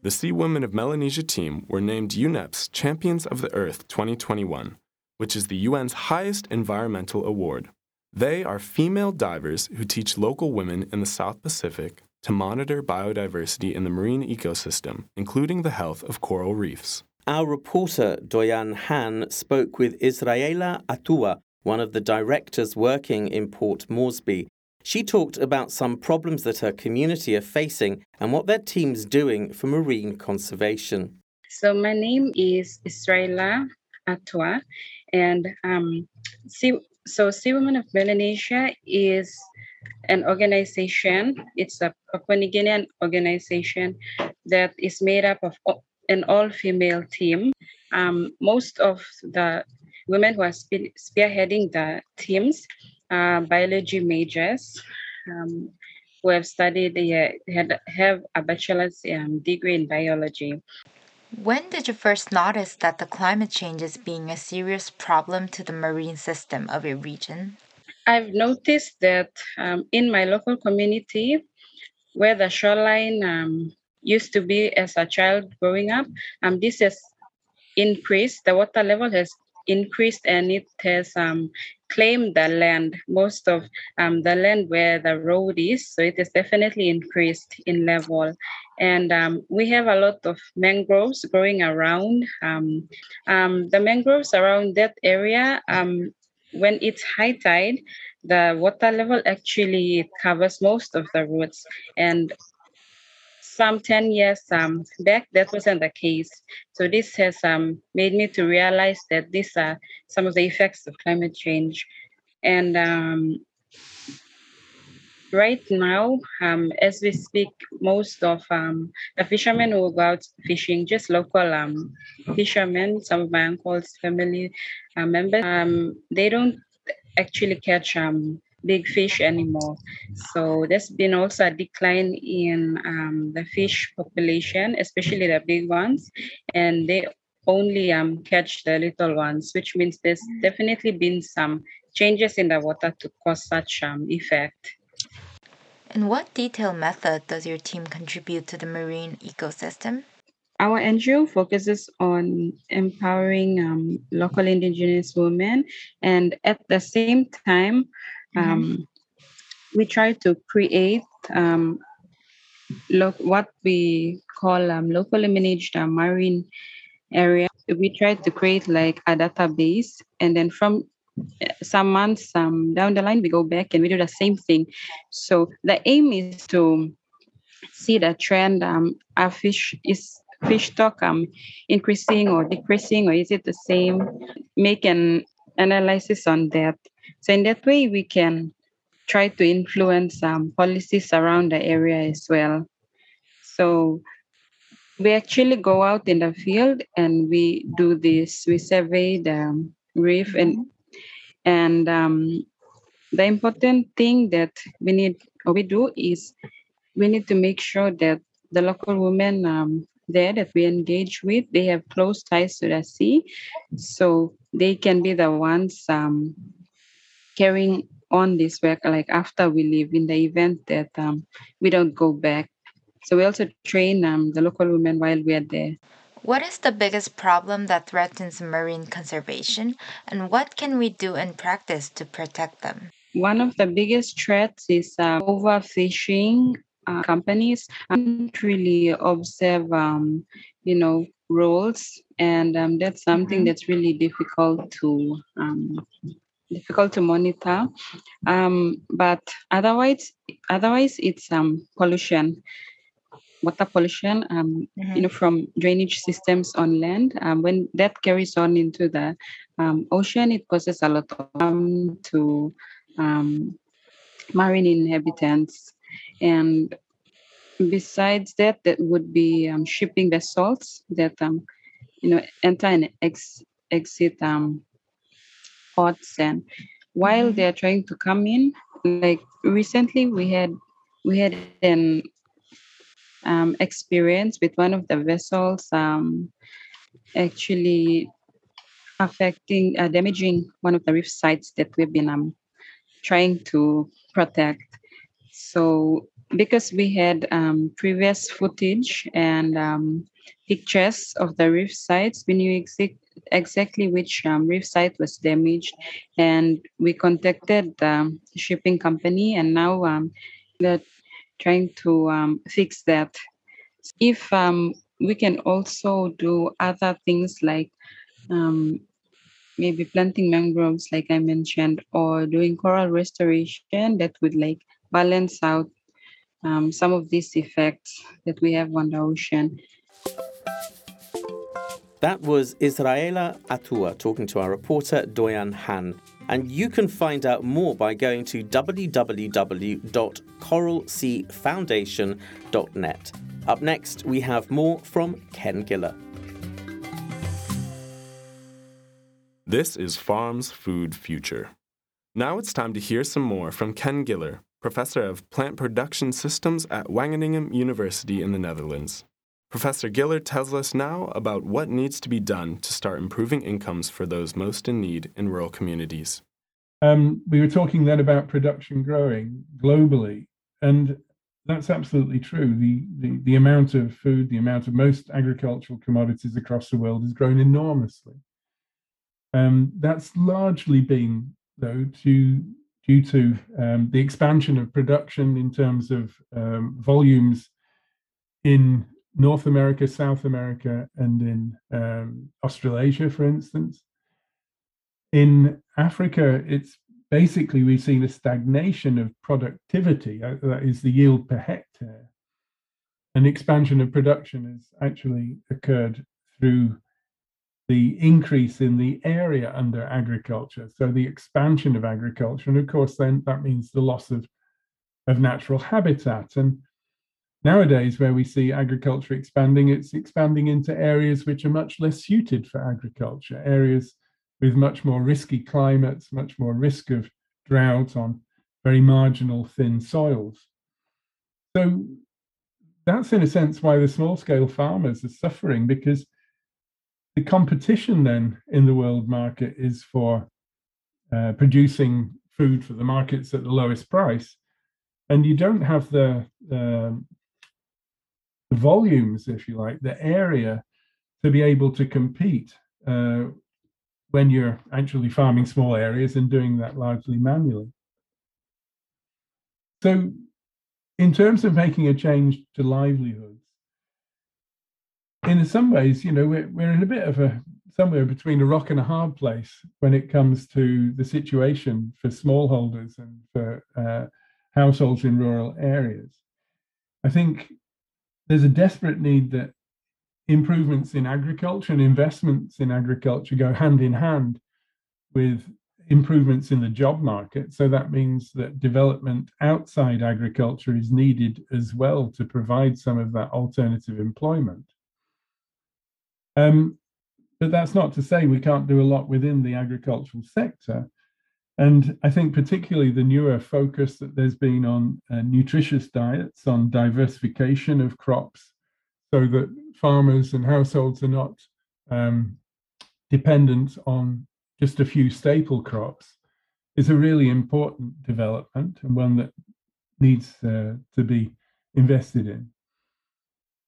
The Sea Women of Melanesia team were named UNEP's Champions of the Earth 2021, which is the UN's highest environmental award. They are female divers who teach local women in the South Pacific to monitor biodiversity in the marine ecosystem, including the health of coral reefs. Our reporter, Doyan Han, spoke with Israela Atua, one of the directors working in Port Moresby. She talked about some problems that her community are facing and what their team's doing for marine conservation. So my name is Israela Atua, and um, sea, so Sea Women of Melanesia is an organization. It's a Papua organization that is made up of an all-female team. Um, most of the women who are spe- spearheading the teams are biology majors um, who have studied, uh, had, have a bachelor's um, degree in biology. When did you first notice that the climate change is being a serious problem to the marine system of your region? I've noticed that um, in my local community, where the shoreline um, used to be as a child growing up, um, this has increased. The water level has increased and it has um, claimed the land, most of um, the land where the road is. So it has definitely increased in level. And um, we have a lot of mangroves growing around. Um, um, the mangroves around that area, um, when it's high tide, the water level actually covers most of the roots. And some 10 years um, back, that wasn't the case. So this has um, made me to realize that these are some of the effects of climate change. And um, right now, um, as we speak, most of um, the fishermen who go out fishing, just local um, fishermen, some of my uncle's family uh, members, they don't actually catch big fish anymore. So there's been also a decline in um, the fish population, especially the big ones, and they only um, catch the little ones, which means there's definitely been some changes in the water to cause such um, effect. In what detailed method does your team contribute to the marine ecosystem? Our NGO focuses on empowering um, local indigenous women, and at the same time, Mm-hmm. Um, we try to create um, lo- what we call um, locally managed uh, marine area. We try to create like a database, and then from some months um, down the line, we go back and we do the same thing. So the aim is to see the trend. Um, our fish is fish stock um increasing or decreasing, or is it the same? Make an analysis on that so in that way, we can try to influence um, policies around the area as well. So we actually go out in the field and we do this. We survey the reef and and um, the important thing that we need or we do is we need to make sure that the local women um, there that we engage with they have close ties to the sea. So they can be the ones um, carrying on this work like after we leave in the event that um, we don't go back. So we also train um, the local women while we are there what is the biggest problem that threatens marine conservation and what can we do in practice to protect them one of the biggest threats is uh, overfishing uh, companies don't really observe um, you know rules and um, that's something mm-hmm. that's really difficult to um, difficult to monitor. Um, but otherwise, otherwise it's um, pollution, water pollution. Um, mm-hmm. You know, from drainage systems on land. Um, when that carries on into the um, ocean, it causes a lot of harm to um, marine inhabitants. And besides that, that would be um, shipping vessels that um, you know enter and ex- exit um, spots and while mm-hmm. they're trying to come in like recently we had we had an um, experience with one of the vessels um, actually affecting uh, damaging one of the reef sites that we've been um, trying to protect. So because we had um, previous footage and um, pictures of the reef sites, we knew exa- exactly which um, reef site was damaged, and we contacted the shipping company, and now they're trying to um, fix that. If um, we can also do other things like um, maybe planting mangroves, like I mentioned, or doing coral restoration, that would like balance out um, some of these effects that we have on the ocean. That was Israela Atua talking to our reporter Doyan Han. And you can find out more by going to www.coralseafoundation.net. Up next, we have more from Ken Giller. This is Farms Food Future. Now it's time to hear some more from Ken Giller, professor of plant production systems at Wageningen University in the Netherlands. Professor Giller tells us now about what needs to be done to start improving incomes for those most in need in rural communities. Um, we were talking then about production growing globally, and that's absolutely true. The, the, the amount of food, the amount of most agricultural commodities across the world has grown enormously. Um, that's largely been, though, to due to um, the expansion of production in terms of um, volumes in North America, South America, and in um, Australasia, for instance. In Africa, it's basically we've seen a stagnation of productivity, uh, that is the yield per hectare. An expansion of production has actually occurred through the increase in the area under agriculture, so the expansion of agriculture, and of course, then that means the loss of of natural habitat. And nowadays, where we see agriculture expanding, it's expanding into areas which are much less suited for agriculture, areas with much more risky climates, much more risk of drought on very marginal thin soils. So that's in a sense why the small scale farmers are suffering because the competition then in the world market is for uh, producing food for the markets at the lowest price, and you don't have the, the volumes, if you like, the area to be able to compete uh, when you're actually farming small areas and doing that largely manually. So, in terms of making a change to livelihoods, in some ways, you know, we're, we're in a bit of a somewhere between a rock and a hard place when it comes to the situation for smallholders and for uh, households in rural areas. I think there's a desperate need that improvements in agriculture and investments in agriculture go hand in hand with improvements in the job market. So that means that development outside agriculture is needed as well to provide some of that alternative employment. Um, but that's not to say we can't do a lot within the agricultural sector. And I think particularly the newer focus that there's been on uh, nutritious diets, on diversification of crops, so that farmers and households are not um, dependent on just a few staple crops, is a really important development and one that needs uh, to be invested in.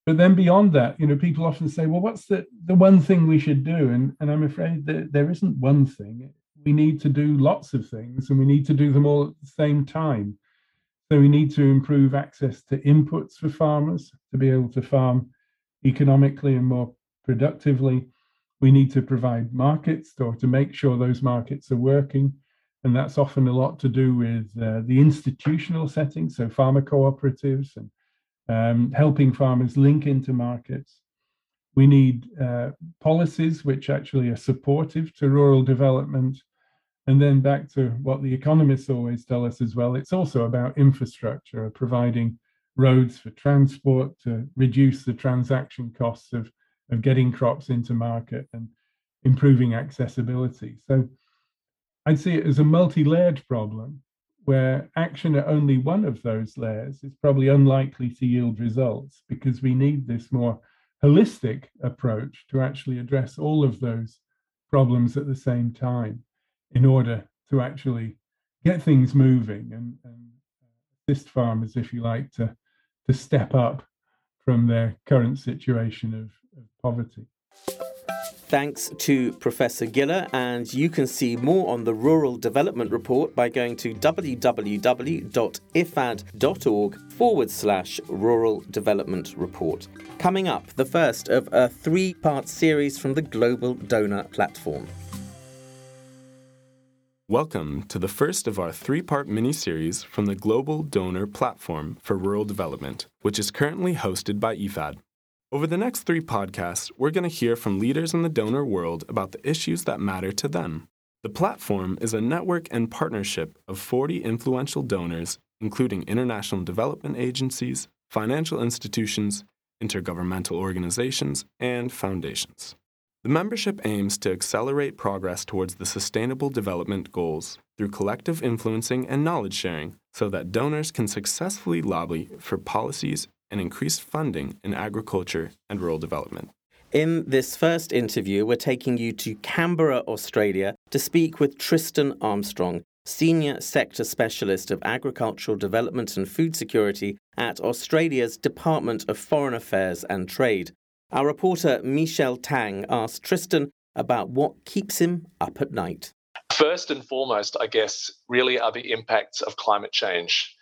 But then beyond that, you know, people often say, well, what's the, the one thing we should do? And, and I'm afraid that there isn't one thing. We need to do lots of things and we need to do them all at the same time. So we need to improve access to inputs for farmers to be able to farm economically and more productively. We need to provide markets or to make sure those markets are working. And that's often a lot to do with uh, the institutional setting, so farmer cooperatives and um, helping farmers link into markets. We need uh, policies which actually are supportive to rural development. And then back to what the economists always tell us as well, it's also about infrastructure, uh, providing roads for transport to reduce the transaction costs of, of getting crops into market and improving accessibility. So I'd see it as a multi layered problem where action at only one of those layers is probably unlikely to yield results because we need this more holistic approach to actually address all of those problems at the same time in order to actually get things moving and, and assist farmers, if you like, to, to step up from their current situation of, of poverty. Thanks to Professor Giller, and you can see more on the Rural Development Report by going to www.ifad.org forward slash Rural Development Report. Coming up, the first of a three part series from the Global Donor Platform. Welcome to the first of our three part mini series from the Global Donor Platform for Rural Development, which is currently hosted by IFAD. Over the next three podcasts, we're going to hear from leaders in the donor world about the issues that matter to them. The platform is a network and partnership of 40 influential donors, including international development agencies, financial institutions, intergovernmental organizations, and foundations. The membership aims to accelerate progress towards the Sustainable Development Goals through collective influencing and knowledge sharing so that donors can successfully lobby for policies and increased funding in agriculture and rural development. In this first interview, we're taking you to Canberra, Australia, to speak with Tristan Armstrong, Senior Sector Specialist of Agricultural Development and Food Security at Australia's Department of Foreign Affairs and Trade. Our reporter Michelle Tang asked Tristan about what keeps him up at night. First and foremost, I guess, really are the impacts of climate change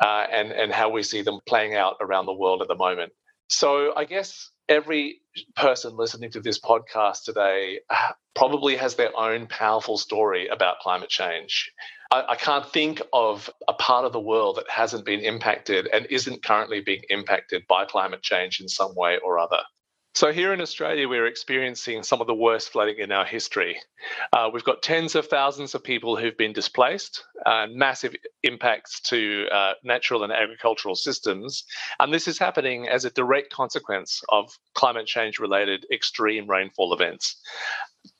uh, and, and how we see them playing out around the world at the moment. So I guess every person listening to this podcast today uh, probably has their own powerful story about climate change. I, I, can't think of a part of the world that hasn't been impacted and isn't currently being impacted by climate change in some way or other. So, here in Australia, we're experiencing some of the worst flooding in our history. Uh, we've got tens of thousands of people who've been displaced, uh, massive impacts to uh, natural and agricultural systems. And this is happening as a direct consequence of climate change related extreme rainfall events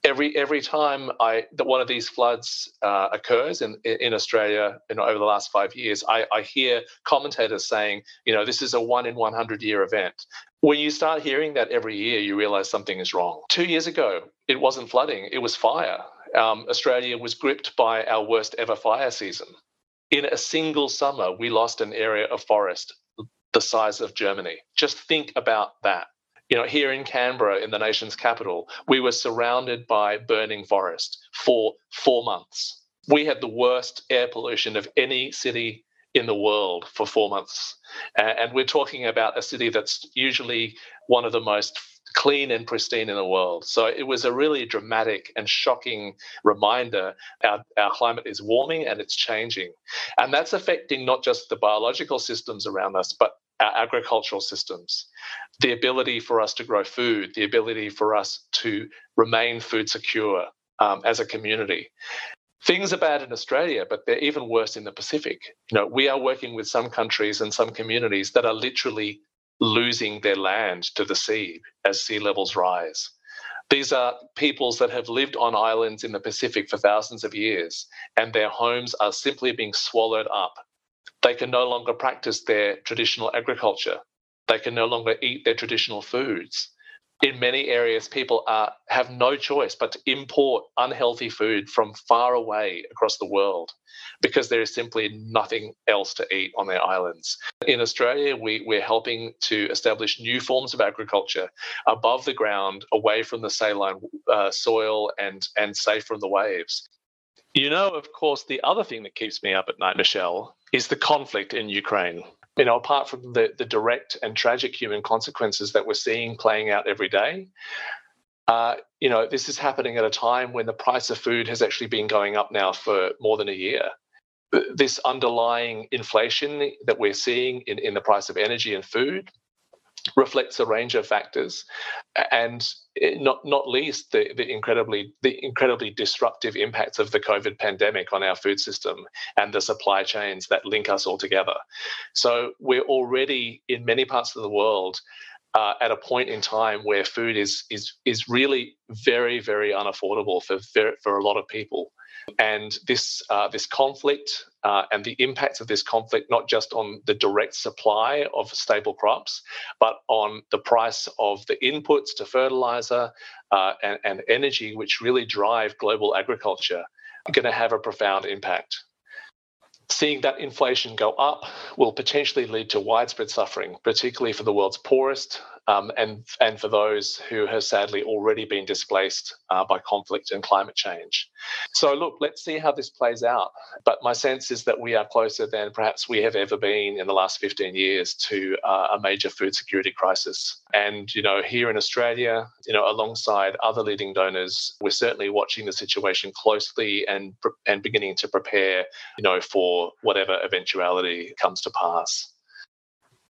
every every time I that one of these floods uh, occurs in in Australia, you know, over the last five years, I, I hear commentators saying, you know, this is a one in one hundred year event. When you start hearing that every year, you realize something is wrong. Two years ago, it wasn't flooding; it was fire. Um, Australia was gripped by our worst ever fire season. In a single summer, we lost an area of forest the size of Germany. Just think about that. You know, here in Canberra, in the nation's capital, we were surrounded by burning forest for four months. We had the worst air pollution of any city in the world for four months. And we're talking about a city that's usually one of the most clean and pristine in the world. So it was a really dramatic and shocking reminder our, our climate is warming and it's changing. And that's affecting not just the biological systems around us, but our agricultural systems, the ability for us to grow food, the ability for us to remain food secure um, as a community. Things are bad in Australia, but they're even worse in the Pacific. You know, we are working with some countries and some communities that are literally losing their land to the sea as sea levels rise. These are peoples that have lived on islands in the Pacific for thousands of years, and their homes are simply being swallowed up they can no longer practice their traditional agriculture. They can no longer eat their traditional foods. In many areas, people are, have no choice but to import unhealthy food from far away across the world because there is simply nothing else to eat on their islands. In Australia, we, we're helping to establish new forms of agriculture above the ground, away from the saline uh, soil, and, and safe from the waves. You know, of course, the other thing that keeps me up at night, Michelle, is the conflict in Ukraine. You know, apart from the, the direct and tragic human consequences that we're seeing playing out every day, uh, you know, this is happening at a time when the price of food has actually been going up now for more than a year. This underlying inflation that we're seeing in, in the price of energy and food reflects a range of factors, and not not least the, the incredibly the incredibly disruptive impacts of the COVID pandemic on our food system and the supply chains that link us all together. So we're already in many parts of the world uh, at a point in time where food is is is really very very unaffordable for for a lot of people. And this uh, this conflict uh, and the impacts of this conflict, not just on the direct supply of staple crops, but on the price of the inputs to fertilizer uh, and, and energy, which really drive global agriculture, are going to have a profound impact. seeing that inflation go up will potentially lead to widespread suffering, particularly for the world's poorest um, and, and for those who have sadly already been displaced uh, by conflict and climate change. So, look, let's see how this plays out. But my sense is that we are closer than perhaps we have ever been in the last 15 years to uh, a major food security crisis. And, you know, here in Australia, you know, alongside other leading donors, we're certainly watching the situation closely and, and beginning to prepare, you know, for whatever eventuality comes to pass.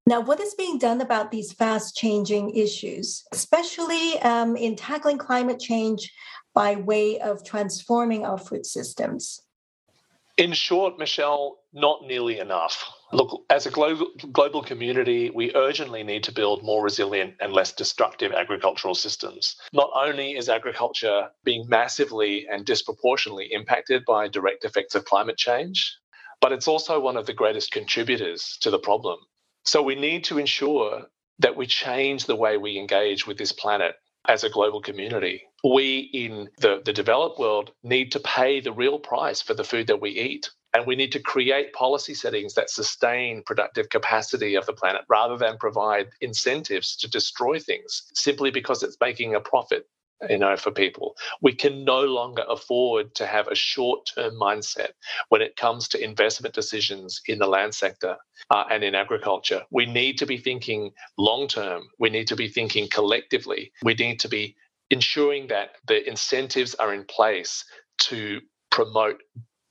Now, what is being done about these fast changing issues, especially um, in tackling climate change by way of transforming our food systems? In short, Michelle, not nearly enough. Look, as a global, global community, we urgently need to build more resilient and less destructive agricultural systems. Not only is agriculture being massively and disproportionately impacted by direct effects of climate change, but it's also one of the greatest contributors to the problem. So we need to ensure that we change the way we engage with this planet as a global community. We in the, the developed world need to pay the real price for the food that we eat. And we need to create policy settings that sustain productive capacity of the planet rather than provide incentives to destroy things simply because it's making a profit you know, for people. We can no longer afford to have a short-term mindset when it comes to investment decisions in the land sector uh, and in agriculture. We need to be thinking long-term. We need to be thinking collectively. We need to be ensuring that the incentives are in place to promote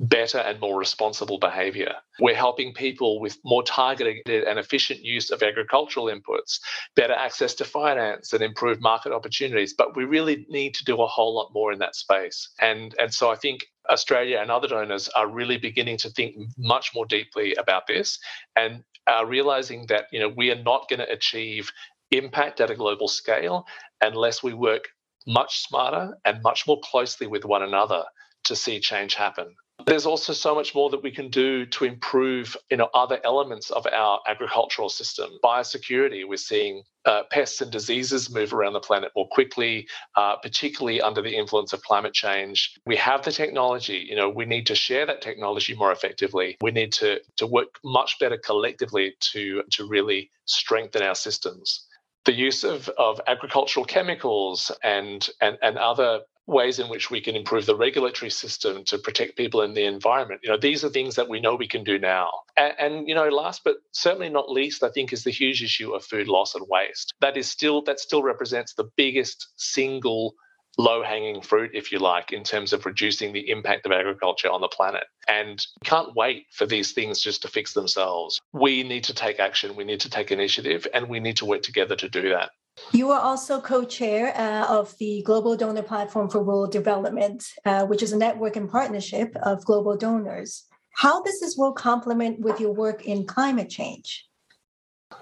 better and more responsible behavior. We're helping people with more targeted and efficient use of agricultural inputs, better access to finance and improved market opportunities. But we really need to do a whole lot more in that space. And, and so I think Australia and other donors are really beginning to think much more deeply about this and are realizing that you know we are not going to achieve impact at a global scale unless we work much smarter and much more closely with one another to see change happen. There's also so much more that we can do to improve, you know, other elements of our agricultural system. Biosecurity, we're seeing uh, pests and diseases move around the planet more quickly, uh, particularly under the influence of climate change. We have the technology. You know, we need to share that technology more effectively. We need to to work much better collectively to to really strengthen our systems the use of, of agricultural chemicals and, and, and other ways in which we can improve the regulatory system to protect people and the environment. You know, these are things that we know we can do now. And, and, you know, last but certainly not least, I think is the huge issue of food loss and waste. That is still that still represents the biggest single low hanging fruit, if you like, in terms of reducing the impact of agriculture on the planet. And we can't wait for these things just to fix themselves. We need to take action, we need to take initiative, and we need to work together to do that. You are also co chair uh, of the Global Donor Platform for Rural Development, uh, which is a network and partnership of global donors. How does this work complement with your work in climate change?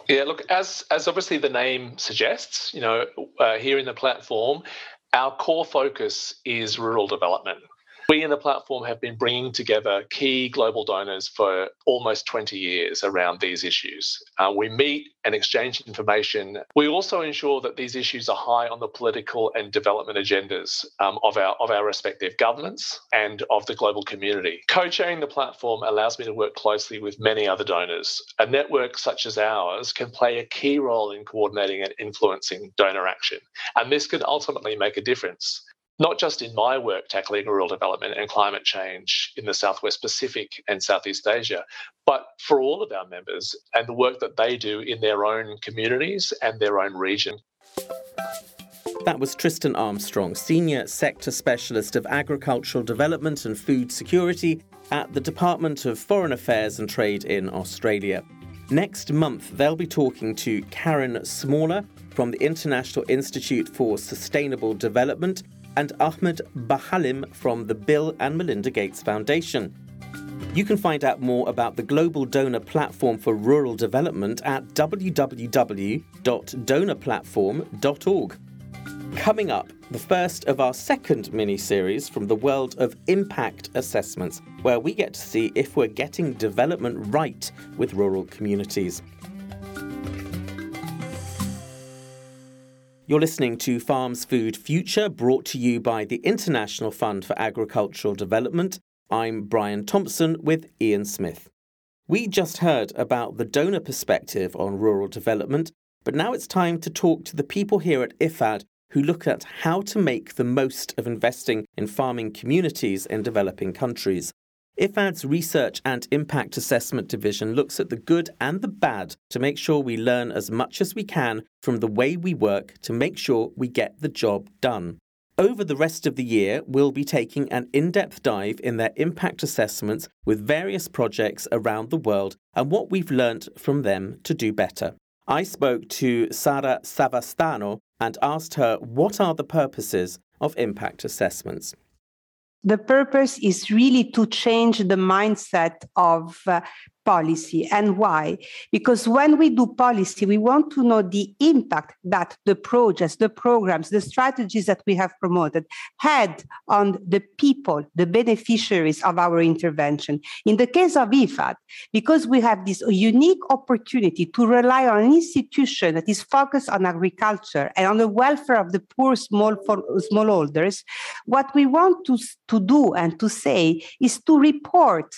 Yeah, look, as as obviously the name suggests, you know, uh, here in the platform, our core focus is rural development. We in the platform have been bringing together key global donors for almost 20 years around these issues. Uh, we meet and exchange information. We also ensure that these issues are high on the political and development agendas um, of, our, of our respective governments and of the global community. Co chairing the platform allows me to work closely with many other donors. A network such as ours can play a key role in coordinating and influencing donor action, and this can ultimately make a difference not just in my work tackling rural development and climate change in the Southwest Pacific and Southeast Asia, but for all of our members and the work that they do in their own communities and their own region. That was Tristan Armstrong, Senior Sector Specialist of Agricultural Development and Food Security at the Department of Foreign Affairs and Trade in Australia. Next month, they'll be talking to Carin Smaller from the International Institute for Sustainable Development and Ahmed Bahalim from the Bill and Melinda Gates Foundation. You can find out more about the Global Donor Platform for Rural Development at www.donorplatform.org. Coming up, the first of our second mini series from the world of impact assessments, where we get to see if we're getting development right with rural communities. You're listening to Farms Food Future, brought to you by the International Fund for Agricultural Development. I'm Brian Thompson with Ian Smith. We just heard about the donor perspective on rural development, but now it's time to talk to the people here at IFAD who look at how to make the most of investing in farming communities in developing countries. IFAD's Research and Impact Assessment Division looks at the good and the bad to make sure we learn as much as we can from the way we work to make sure we get the job done. Over the rest of the year, we'll be taking an in depth dive in their impact assessments with various projects around the world and what we've learnt from them to do better. I spoke to Sara Savastano and asked her what are the purposes of impact assessments the purpose is really to change the mindset of uh, policy. And why? Because when we do policy, we want to know the impact that the projects, the programs, the strategies that we have promoted had on the people, the beneficiaries of our intervention. In the case of IFAD, because we have this unique opportunity to rely on an institution that is focused on agriculture and on the welfare of the poor small smallholders, what we want to, to do and to say is to report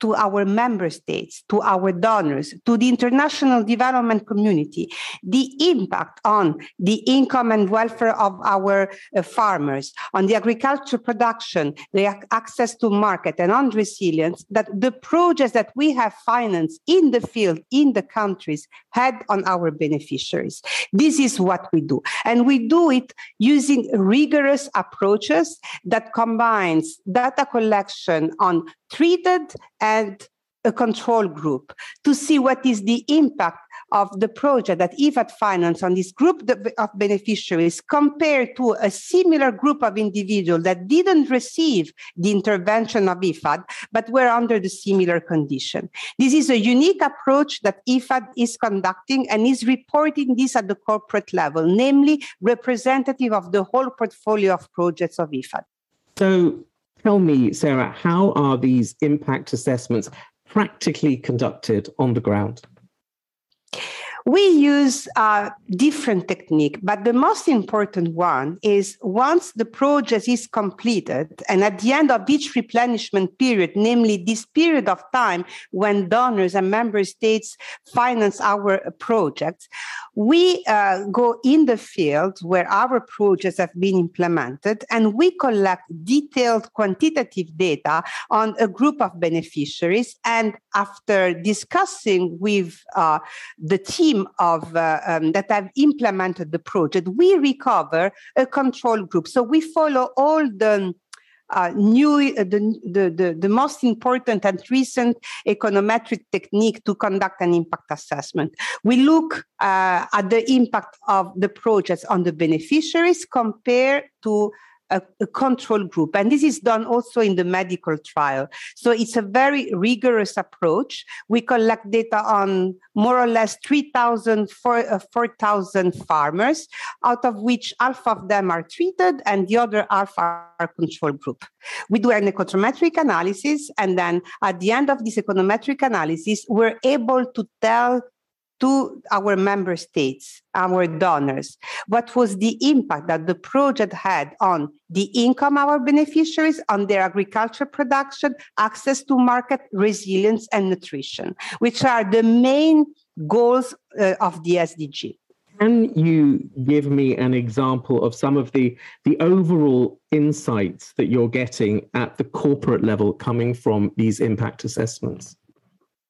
to our member states, to our donors, to the international development community, the impact on the income and welfare of our uh, farmers, on the agriculture production, the access to market, and on resilience, that the projects that we have financed in the field, in the countries, had on our beneficiaries. This is what we do. And we do it using rigorous approaches that combines data collection on treated and a control group to see what is the impact of the project that IFAD financed on this group of beneficiaries compared to a similar group of individuals that didn't receive the intervention of IFAD but were under the similar condition. This is a unique approach that IFAD is conducting and is reporting this at the corporate level, namely representative of the whole portfolio of projects of IFAD. So Tell me, Sara, how are these impact assessments practically conducted on the ground? We use a different technique, but the most important one is once the project is completed, and at the end of each replenishment period, namely this period of time when donors and member states finance our projects, we uh, go in the field where our projects have been implemented and we collect detailed quantitative data on a group of beneficiaries. And after discussing with uh, the team team of uh, um, that have implemented the project, we recover a control group. So we follow all the uh, new uh, the, the, the, the, most important and recent econometric technique to conduct an impact assessment. We look uh, at the impact of the projects on the beneficiaries compared to a, a, control group. And this is done also in the medical trial. So it's a very rigorous approach. We collect data on more or less 3,000, 4,000 uh, farmers, out of which half of them are treated and the other half are control group. We do an econometric analysis. And then at the end of this econometric analysis, we're able to tell to our member states, our donors, what was the impact that the project had on the income of our beneficiaries, on their agriculture production, access to market, resilience, and nutrition, which are the main goals uh, of the SDG. Can you give me an example of some of the, the overall insights that you're getting at the corporate level coming from these impact assessments?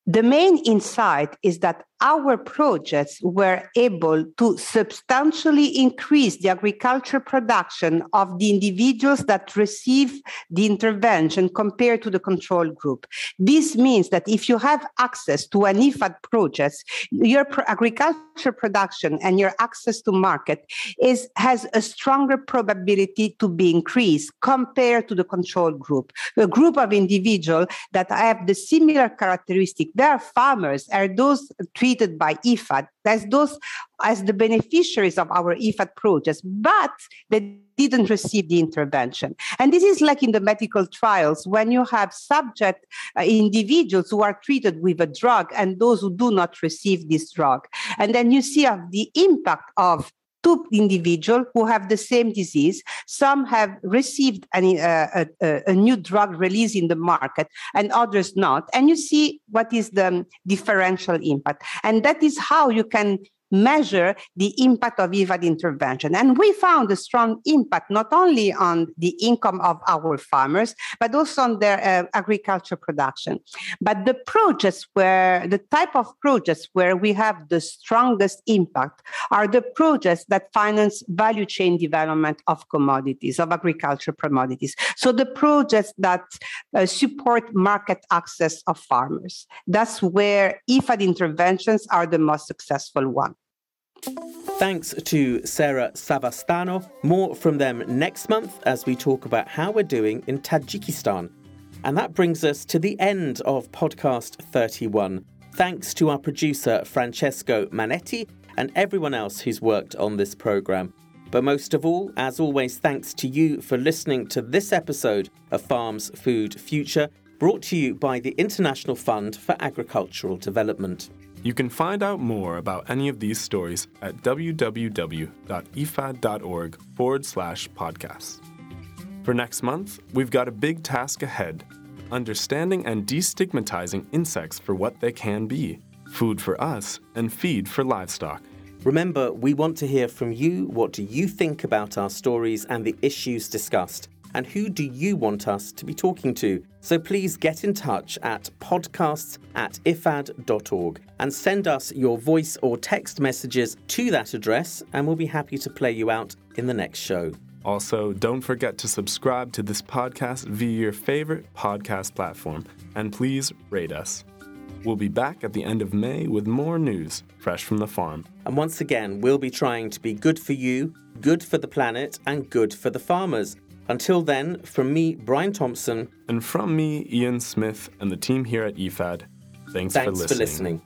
The main insight is that our projects were able to substantially increase the agriculture production of the individuals that receive the intervention compared to the control group. This means that if you have access to an IFAD project, your agriculture production and your access to market is has a stronger probability to be increased compared to the control group. A group of individuals that have the similar characteristic, they are farmers, are those treated by IFAD as those as the beneficiaries of our IFAD projects, but they didn't receive the intervention. And this is like in the medical trials when you have subject uh, individuals who are treated with a drug and those who do not receive this drug. And then you see of the impact of two individuals who have the same disease. Some have received an, uh, a, a, new drug release in the market and others not. And you see what is the differential impact. And that is how you can measure the impact of IFAD intervention. And we found a strong impact not only on the income of our farmers, but also on their uh, agriculture production. But the projects where, the type of projects where we have the strongest impact are the projects that finance value chain development of commodities, of agriculture commodities. So the projects that uh, support market access of farmers. That's where IFAD interventions are the most successful one. Thanks to Sara Savastano. More from them next month as we talk about how we're doing in Tajikistan. And that brings us to the end of podcast 31. Thanks to our producer Francesco Manetti and everyone else who's worked on this program. But most of all, as always, thanks to you for listening to this episode of Farms Food Future, brought to you by the International Fund for Agricultural Development. You can find out more about any of these stories at www.ifad.org forward slash podcasts. For next month, we've got a big task ahead understanding and destigmatizing insects for what they can be food for us and feed for livestock. Remember, we want to hear from you. What do you think about our stories and the issues discussed? And who do you want us to be talking to? So please get in touch at podcasts at ifad.org and send us your voice or text messages to that address, and we'll be happy to play you out in the next show. Also, don't forget to subscribe to this podcast via your favorite podcast platform, and please rate us. We'll be back at the end of May with more news fresh from the farm. And once again, we'll be trying to be good for you, good for the planet, and good for the farmers. Until then, from me, Brian Thompson. And from me, Ian Smith, and the team here at IFAD, thanks, thanks for listening. For listening.